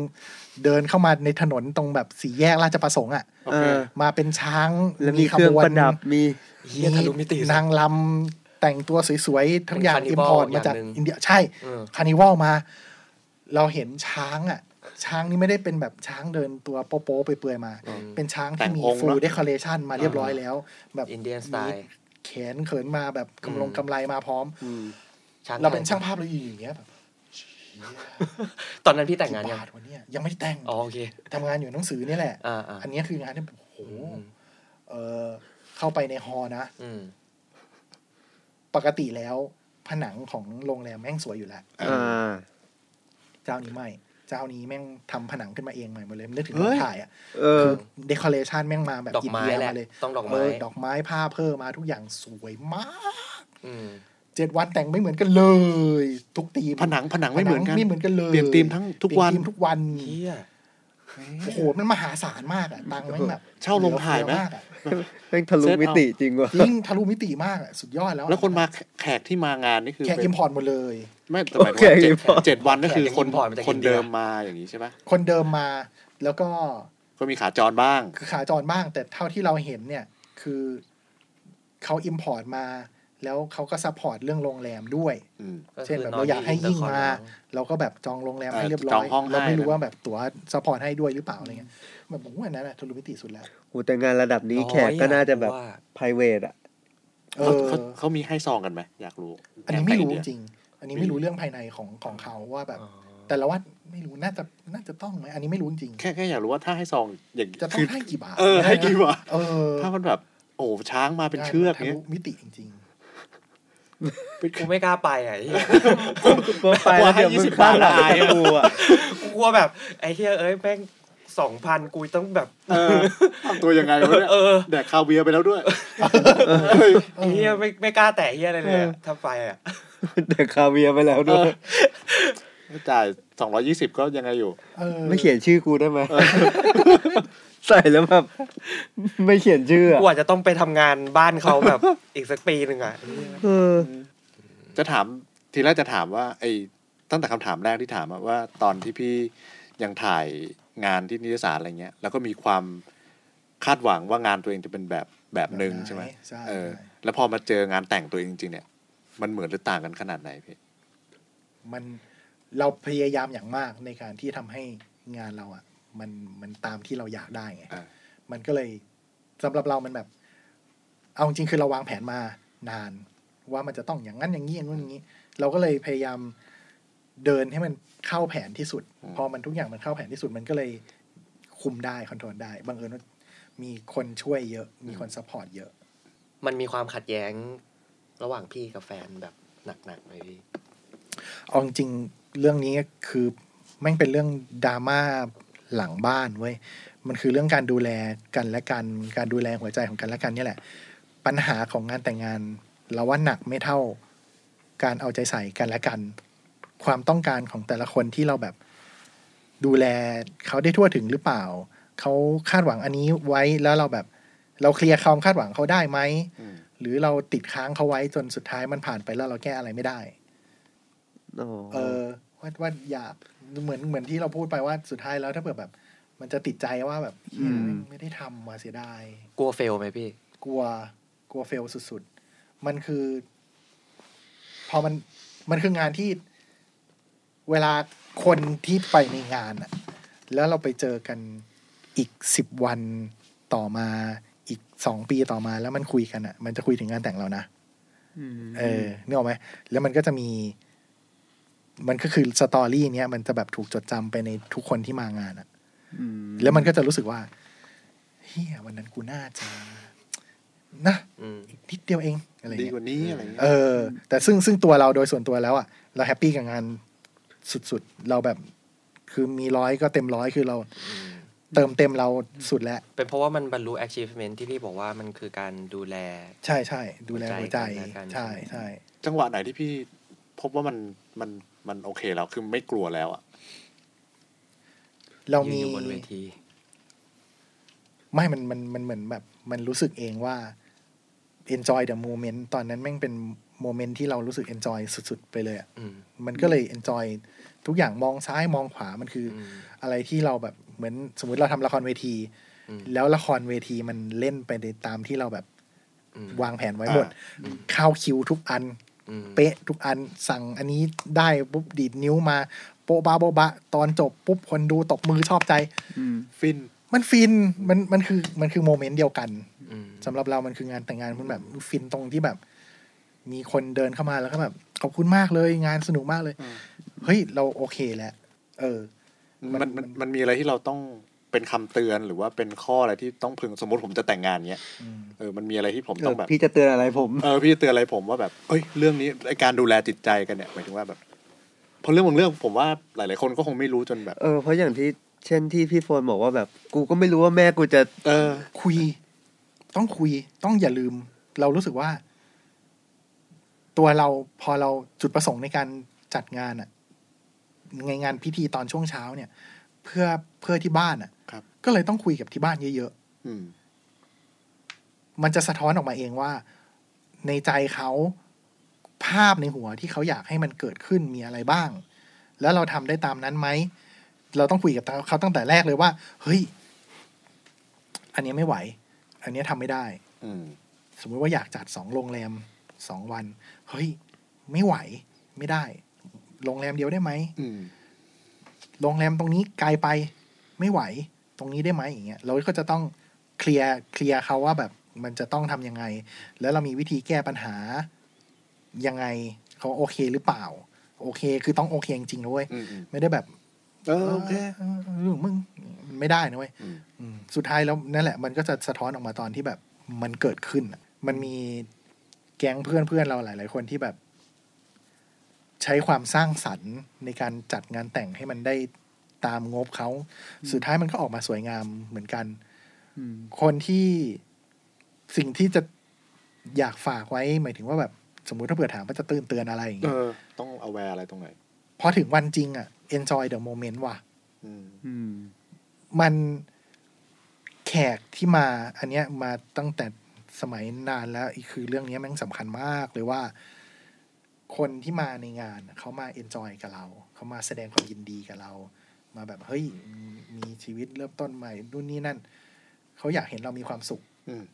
เดินเข้ามาในถนนตรงแบบสี่แยกราชประสงค์อะโอเคเออมาเป็นช้างแล้วมีเครื่องประดับมีเหี้ยทะลุมิติสุดนางลำแต่งตัวสวยๆ ทั้งอย่างเป็นอิม carnival พอร์ตมาจากอย่างหนึ่งอินเดียใช่เออคานิวัลมา เราเห็นช้างอะ ช้างนี่ไม่ได้เป็นแบบช้างเดินตัวโป๊ะๆไปเปื่อยๆมาอืมเป็นช้างแต่ที่งมีองค์ฟูลเนอะเดคอเรชันมาเรียบร้อยแล้ว แบบอินเดียนสไตล์มีแขนเขินมาแบบกำลงอืมกำไรมาพร้อมอืมเราเป็นช่างภาพเราอยู่อย่างเงี้ยแบบ ตอนนั้นพี่แต่งงานกี่ยังบาทวันนี้ยังไม่ได้แต่งอ๋อโอเคทำงานอยู่หนังสือนี่แหละอ่าอ่าอันนี้คืองานที่แบบโอ้โหอืมเออเข้าไปในฮอลล์นะอืมปกติแล้ว ผนังของโรงแรมแม่งสวยอยู่แล้วอ่าเจ้านี้ไม่ เจ้านี้แม่งทำผนังขึ้นมาเองใหม่หมดเลยนึกถึงเฮ้ตอนยถ่ายอะเออคือเดคอเรชันแม่งมาแบบดอกอินไม้เดียแหละมาเลยต้องดอกเอไม้อดอกไม้ผ้าเพิ่มมาทุกอย่างสวยมาก อืม เจ็ดวันแต่งไม่เหมือนกันเลย ทุกทีมผนังผนังไม่เหมือนกันไม่เหมือนกันเลยเปลี่ยนธีมทั้งทุกวันเปลี่ยธีมทุกวันเหี้ยโอ้โหมันมหาศาลมากอะตังค์แม่งแบบเช่าโรงถ่ายไหมเอะากอะแม่งทะลุมิติจริงว่ะจริงทะลุมิติมากอะสุดยอดแล้วอะแล้วคนมาแขกที่มางานนี่คือแขกเป็น import หมดเลยไม่แต่หมายถึงว่าโอเคเจ็ด import เจ็ดวันก็คือคนแขก import มาจากคนอินเดียเดิมมาอย่างนี้ใช่ไหมคนเดิมมาแล้วก็ก็มีขาจรบ้าง คือขาจรบ้าง แต่เท่าที่เราเห็นเนี่ย คือเขาอิมพอร์ตมา แล้วเขาก็ซัพพอร์ตเรื่องโรงแรมด้วยอืมก็เช่นคืแบบนเราอยากให้ยิ่งมาอินเตอร์คอนเราก็แบบจองโรงแรมให้เออเรียบร้จออยงห้องให้เราไม่รู้นะว่าแบบตั๋วซัพพอร์ตให้ด้วยหรือเปล่าอะไรเงี้ยแบบผมว่าอันนั้นอะทะลุมิติสุดแล้วโหแต่งานระดับนี้ร้อยแขกก็น่าจะแบบว่า p r i v a t อะเอเขาอเขาเขามีให้ซองกันไหมอยากรู้ อันนี้ไม่รู้แกจแต่งริง อันนี้ไม่รู้เรื่องภายในของของเขาว่าแบบ แต่ละว่าไม่รู้น่าจะน่าจะต้องไหมอันนี้ไม่รู้จริงแค่แค่อยากรู้ว่าถ้าให้ซองอย่างคือจะต้องให้กี่บาทเออให้กี่บาทเออถ้ามันแบบ โอ้ช้างมาเป็นเชือกเนี้ยทะลุมิติจริง กูไม่กล้าไปอะไอ้เหี้ยกูไปแล้วเดี๋ยวมึงข้างหลังกูอะกูกลัวแบบไอ้เหี้ยเอ้ยแม่งสองพันกูต้องแบบเออทำตัวยังไงวะเนี่ยเออแดกคาเวียร์ไปแล้วด้วยไอ้เหี้ยไม่ไม่กล้าแตะเหี้ยอะไรเลยอะถ้าไปอะแดกคาเวียร์ไปแล้วด้วยจ่ายสองร้อยี่สิบก็ยังไงอยู่เออไม่เขียนชื่อกูได้ไหม ใส่แล้วแบบไม่เขียนชื่ออะกูอาจจะต้องไปทำงานบ้านเขาแบบ อีกสักปีหนึ่งอะเออ จะถามทีแรกจะถามว่า ไอ้ตั้งแต่คำถามแรกที่ถามอะว่า ตอนที่พี่ยังถ่ายงานที่นิตยสารอะไรเงี้ย แล้วก็มีความคาดหวังว่างานตัวเองจะเป็นแบบแบบหนึ่งใช่ไหมใช่ เออ แล้วพอมาเจองานแต่งตัวเองจริงๆเนี่ย มันเหมือนหรือต่างกันขนาดไหนพี่ มันเราพยายามอย่างมากในการที่ทำให้งานเราอะ มันมันตามที่เราอยากได้ไงอ่ามันก็เลยสำหรับเรามันแบบ เอาจริงๆคือเราวางแผนมานาน ว่ามันจะต้องอย่างนั้นอย่างนี้อย่างนู้นอย่างนี้ เราก็เลยพยายามเดินให้มันเข้าแผนที่สุด พอมันทุกอย่างมันเข้าแผนที่สุดมันก็เลยคุมได้ control ได้บังเอิญว่ามีคนช่วยเยอะ มีคน support เยอะ มันมีความขัดแย้งระหว่างพี่กับแฟนแบบหนักๆไหมพี่เอาจริงๆเรื่องนี้คือแม่งเป็นเรื่องดราม่า หลังบ้านเว้ยมันคือเรื่องการดูแลกันและกันการดูแลหัวใจของกันและกันเนี่ยแหละ ปัญหาของงานแต่งงาน เราว่าหนักไม่เท่าการเอาใจใส่กันและกัน ความต้องการของแต่ละคนที่เราแบบดูแลเขาได้ทั่วถึงหรือเปล่า เขาคาดหวังอันนี้ไว้แล้วเราแบบ เราเคลียร์ความคาดหวังเขาได้ไหมอืมหรือเราติดค้างเขาไว้จนสุดท้ายมันผ่านไปแล้วเราแก้อะไรไม่ได้อ๋อเออ ว่าว่าอยากเหมือนเหมือนที่เราพูดไปว่าสุดท้ายแล้วถ้าเผื่อแบบ มันจะติดใจว่าแบบเหี้ยไม่ไม่ได้ทำมาเสียดาย กลัวเฟลไหมพี่ กลัวกลัวเฟลสุดๆ มันคือ พอมันมันคืองานที่เวลาคนที่ไปในงานอะแล้วเราไปเจอกันอีกสิบวันต่อมาอีกสองปีต่อมาแล้วมันคุยกันอะมันจะคุยถึงงานแต่งเรานะมเออนึกออกไหมแล้วมันก็จะมี มันก็คือสตอรี่เนี้ยมันจะแบบถูกจดจำไปในทุกคนที่มางานอะมแล้วมันก็จะรู้สึกว่าเฮียวันนั้นกูน่าจะนะอืมอีกนิดเดียวเองอะไรดีเงี้กยว่านี้อะไรเงี้ยเออ แต่ซึ่งซึ่งตัวเราโดยส่วนตัวแล้วอะเราแฮปปี้กับงานสุดๆ เราแบบ คือมีร้อยก็เต็มร้อยคือเราอืมเติมเต็มเราสุดแล้ว เป็นเพราะว่ามันบรรลุ achievement ที่พี่บอกว่ามันคือการดูแล ใช่ใช่ดูแลหัวใจหัวใจกันและกันใช่ใช่จังหวะไหนที่พี่พบว่ามันมัน มันโอเคแล้วคือไม่กลัวแล้วอะเรายืนมีอยู่บนเวที ไม่มันมันมันเหมือนแบบ มันรู้สึกเองว่า enjoy the moment ตอนนั้นแม่งเป็นโมเมนต์ที่เรารู้สึก enjoy สุด ๆ ไปเลยอะอืมมันก็เลย enjoy ทุกอย่างมองซ้ายมองขวามันคือออืมอะไรที่เราแบบเหมือนสมมุติเราทำละครเวทีอืมแล้วละครเวทีมันเล่นไปในตามที่เราแบบอืมวางแผนไว้หมดอ่าเข้าคิวทุกอันอืม เป๊ะทุกอันสั่งอันนี้ได้ปุ๊บดีดนิ้วมา โปะบาโปะบะ ตอนจบปุ๊บคนดูตบมือชอบใจอืมฟิน มันฟินมันมันคือมันคือโมเมนต์เดียวกันอืมสำหรับเรามันคืองานแต่งงานมันแบบฟินตรงที่แบบ มีคนเดินเข้ามาแล้วก็แบบขอบคุณมากเลยงานสนุกมากเลยอืมเฮ้ยเราโอเคแล้วเออ มันมันมันมันมีอะไรที่เราต้อง เป็นคำเตือนหรือว่าเป็นข้ออะไรที่ต้องพึงสมมติผมจะแต่งงานเงี้ยอืมเออมันมีอะไรที่ผมเอต้อองแบบ พี่จะเตือนอะไรผมเออพี่จะเตือนอะไรผมว่าแบบเอ้ยเรื่องนี้ไอการดูแลจิตใจกันเนี่ยหมายถึงว่าแบบเพราะเรื่องบางเรื่องผมว่าหลาย ๆ คนก็คงไม่รู้จนแบบ เออเพราะอย่างที่เช่นที่พี่โฟนบอกว่าแบบ กูก็ไม่รู้ว่าแม่กูจะ เออ คุย ต้องคุย ต้องอย่าลืม เรารู้สึกว่า ตัวเราพอเราจุดประสงค์ในการจัดงานอะในงานพิธีตอนช่วงเช้าเนี่ย เพื่อเพื่อที่บ้านอะครับ ก็เลยต้องคุยกับที่บ้านเยอะอืมๆมันจะสะท้อนออกมาเองว่า ในใจเขาภาพในหัวที่เขาอยากให้มันเกิดขึ้นมีอะไรบ้าง แล้วเราทำได้ตามนั้นไหม เราต้องคุยกับเขาตั้งแต่แรกเลยว่า เฮ้ย อันนี้ไม่ไหว อันนี้ทำไม่ได้ อืมสมมติว่าอยากจัดสองโรงแรมสองวัน เฮ้ย ไม่ไหว ไม่ได้ โรงแรมเดียวได้ไหมอืมโรงแรมตรงนี้ไกลไป ไม่ไหว ตรงนี้ได้ไหมอย่างเงี้ยเราก็จะต้องเคลียร์เคลียร์เขาว่าแบบมันจะต้องทำยังไง แล้วเรามีวิธีแก้ปัญหายังไงเขาโอเคหรือเปล่า โอเค คือต้องโอเคจริงๆนะเว้ยอืมอืมไม่ได้แบบ เออโอเคเออเออมึงมันไม่ได้นะเว้ยอืมอืมสุดท้ายแล้วนั่นแหละ มันก็จะสะท้อนออกมาตอนที่แบบมันเกิดขึ้นอะมันมีแก๊งเพื่อนเพื่อนเราหลาย ๆ คนที่แบบ ใช้ความสร้างสรรค์ในการจัดงานแต่งให้มันได้ ตามงบเขา สุดท้ายมันก็ออกมาสวยงามเหมือนกันอืมคนที่สิ่งที่จะอยากฝากไว้ หมายถึงว่าแบบสมมุติถ้าเผื่อถามว่าจะเตือนเตือนอะไรอย่างเอเงี้ยอต้องเอาแวร์อะไรตรงไหนพอถึงวันจริงอะ enjoy the moment ว่ะอืมอืมมันแขกที่มา อันเนี้ยมาตั้งแต่สมัยนานแล้วอีกคือเรื่องเนี้ยแม่งสำคัญมากเลยว่า คนที่มาในงานเขามา enjoy กับเรา เขามาแสดงความยินดีกับเรา มาแบบเฮ้ยมีชีวิตเริ่มต้นใหม่นู่นนี่นั่นเขาอยากเห็นเรามีความสุขอืม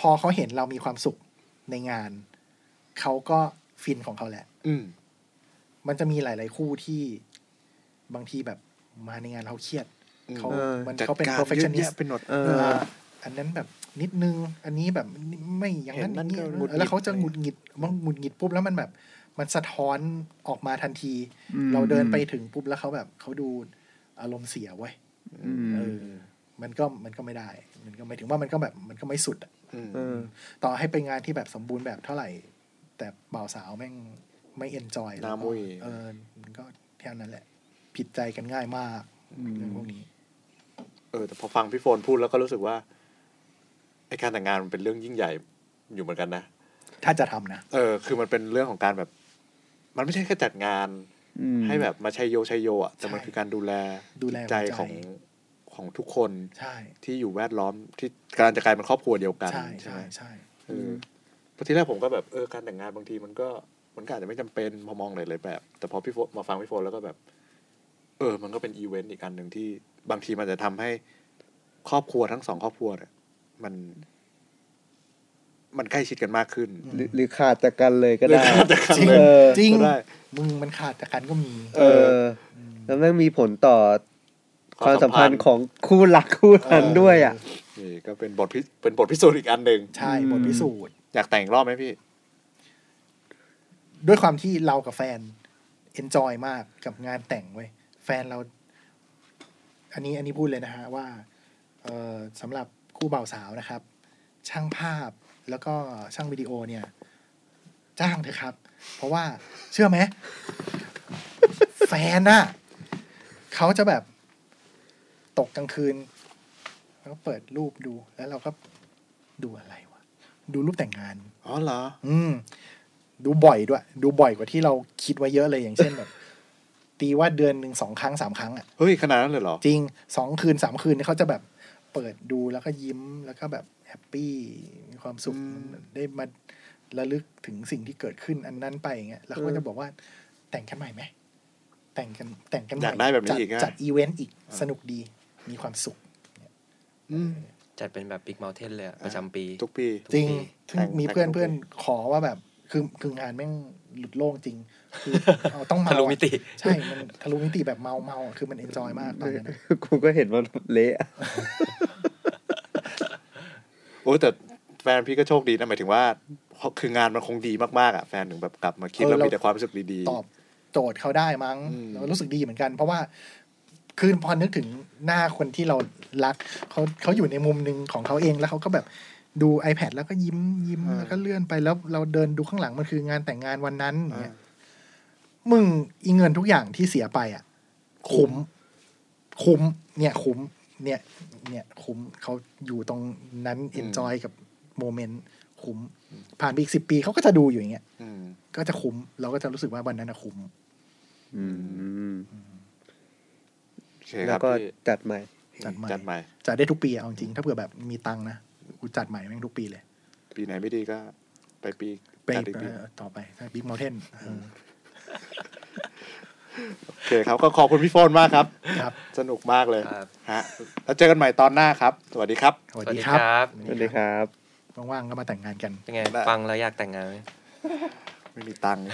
พอเขาเห็นเรามีความสุขในงาน เขาก็ฟินของเขาแหละ อืมมันจะมีหลาย ๆ คู่ที่บางทีแบบมาในงานเขาเครียดอืมเขาเออมันจัดเขาเป็นการ perfectionist เยอะแยะเป็นหนดเอเออออันนั้นแบบนิดนึง อันนี้แบบไม่อย่างนั้นเห็นนั่นอย่างนี้ก็หงุดหงิดแล้วเขาจะหงุดหงิดมันหงุดหงิดปุ๊บแล้วมันแบบ มันสะท้อนออกมาทันทีอืมเราเดินไปถึงปุ๊บแล้วเขาแบบเขาดูอารมณ์เสียเว้ยอืมเออ มันก็มันก็ไม่ได้ มันก็ไม่ถึงว่ามันก็แบบมันก็ไม่สุดอะอืมเออต่อให้ไปงานที่แบบสมบูรณ์แบบเท่าไหร่ แต่บ่าวสาวแม่งไม่เอนจอยหน้ามุ้ยเออมันก็แค่นั้นแหละ ผิดใจกันง่ายมากอืมเรื่องพวกนี้ เออ แต่พอฟังพี่โฟนพูดแล้วก็รู้สึกว่าไอการแต่งงานมันเป็นเรื่องยิ่งใหญ่อยู่เหมือนกันนะถ้าจะทำนะ เออ คือมันเป็นเรื่องของการแบบ มันไม่ใช่แค่จัดงานอืมให้แบบมาชัยโยชัยโยอะแต่มันใช่คือการดูแลดูแลจิตใจหัวใจของของทุกคนใช่ที่อยู่แวดล้อมที่กำลังจะกลายเป็นครอบครัวเดียวกัน ใช่ใช่ใช่ไหมใช่เออเพราะที่แรกผมก็แบบเออการแต่งงานบางทีมันก็มันก็อาจจะไม่จำเป็นพอมองหลายๆแบบ แต่พอพี่โฟนมาฟังพี่โฟนแล้วก็แบบ เออ มันก็เป็นอีเวนต์อีกอันหนึ่งที่บางทีมันจะทำให้ครอบครัวทั้งสองครอบครัวเนี่ยมัน มันใกล้ชิดกันมากขึ้น หรือหรือขาดจากกันเลยก็ได้หรือขาดจากกันจริงเลยเออจริงก็ได้มึงมันขาดจากกันก็มี เออ แล้วแม่งมีผลต่อความสัมพันธ์ของคู่รักคู่นั้นด้วยอะนี่ก็เป็นบทพิเป็นบทพิสูจน์อีกอันหนึ่งใช่อืมบทพิสูจน์อยากแต่งอีกรอบไหมพี่ ด้วยความที่เรากับแฟนเอนจอยมากกับงานแต่งเว้ยแฟนเรา อันนี้อันนี้พูดเลยนะฮะว่า เออสำหรับคู่บ่าวสาวนะครับ ช่างภาพ แล้วก็ช่างวิดีโอเนี่ยจ้างเถอะครับ เพราะว่าเชื่อไหมแฟนน่ะเขาจะแบบตกกลางคืน แล้วก็เปิดรูปดูแล้วเราก็ดูอะไรวะ ดูรูปแต่งงาน อ๋อเหรอ อืม ดูบ่อยด้วย ดูบ่อยกว่าที่เราคิดไว้เยอะเลยอย่างเช่นแบบ ตีว่าเดือนหนึ่งสองครั้งสามครั้งอะเฮ้ยขนาดนั้นเลยเหรอ จริงสองคืนสามคืนนี่เขาจะแบบ เปิดดูแล้วก็ยิ้มแล้วก็แบบ happy มีความสุขอืมได้มาระลึกถึงสิ่งที่เกิดขึ้นอันนั้นไปอย่างเงี้ยแล้วเขาก็จะบอกว่าแต่งกันใหม่ไหมแต่งกันแต่งกันใหม่อยากได้แบบนี้จัดอีกอะจัดอีเวนต์อีกสนุกดีมีความสุขอืมจัดเป็นแบบบิ๊กเมลเทนเลยอะประจำปี ทุกปีทุกจริงปีซึ่งแต่งมีเพื่อนแต่งเพื่อนขอว่าแบบ คือคืองานแม่งหลุดโล่งจริง คือเอาต้องเมาทะลุมิติอะใช่ มันทะลุมิติแบบเมาเมาอะคือมันเอนจอยมากตอนนั้นอะกูก็เห็นมันเละอะโอ้ยแต่แฟนพี่ก็โชคดีนะหมายถึงว่าเพราะคืองานมันคงดีมากๆอะแฟนถึงแบบกลับมาคิดแล้วมีแต่ความรู้สึกดีตอบโจทย์เขาได้มั้งอืมเรารู้สึกดีเหมือนกัน เพราะว่าคือพอนึกถึงหน้าคนที่เรารักเขาเขาอยู่ในมุมหนึ่งของเขาเองแล้วเขาก็แบบ ดู iPad แล้วก็ยิ้มยิ้มแล้วก็เลื่อนไปแล้วเราเดินดูข้างหลังมันคืองานแต่งงานวันนั้นอย่างเงี้ยมึงอีเงินทุกอย่างที่เสียไปอะ คุ้ม คุ้ม เนี่ยคุ้ม เนี่ย เนี่ยคุ้มเขาอยู่ตรงนั้น enjoy กับ momentคุ้ม ผ่านไปอีกสิบปีเขาก็จะดูอยู่อย่างเงี้ยๆอืมก็จะคุ้ม เราก็จะรู้สึกว่าวันนั้นนะคุ้มอืมโอเคคแล้รัวบก็พี่จัดใหม่จัดใหม่ จัดใหม่จัดได้ทุกปีอะเอาจริงถ้าเผื่อแบบมีตังค์นะ กูจัดใหม่แม่งทุกปีเลย ปีไหนไม่ดีก็ ไปปีไปจัดอีกปีเอ่อต่อไปบิ๊กมอลเทนโอเคครับก็ขอบคุณพี่โฟนมากครับ ครับ สนุกมากเลยครับฮะแล้วเจอกันใหม่ตอนหน้าครับ สวัสดีครับ สวัสสวัสดีดีคครัรับบสวัสดีครับว่างๆก็มาแต่งงานกันเป็นไงได้ฟังแล้วอยากแต่งงานไหมไม่มีตังค์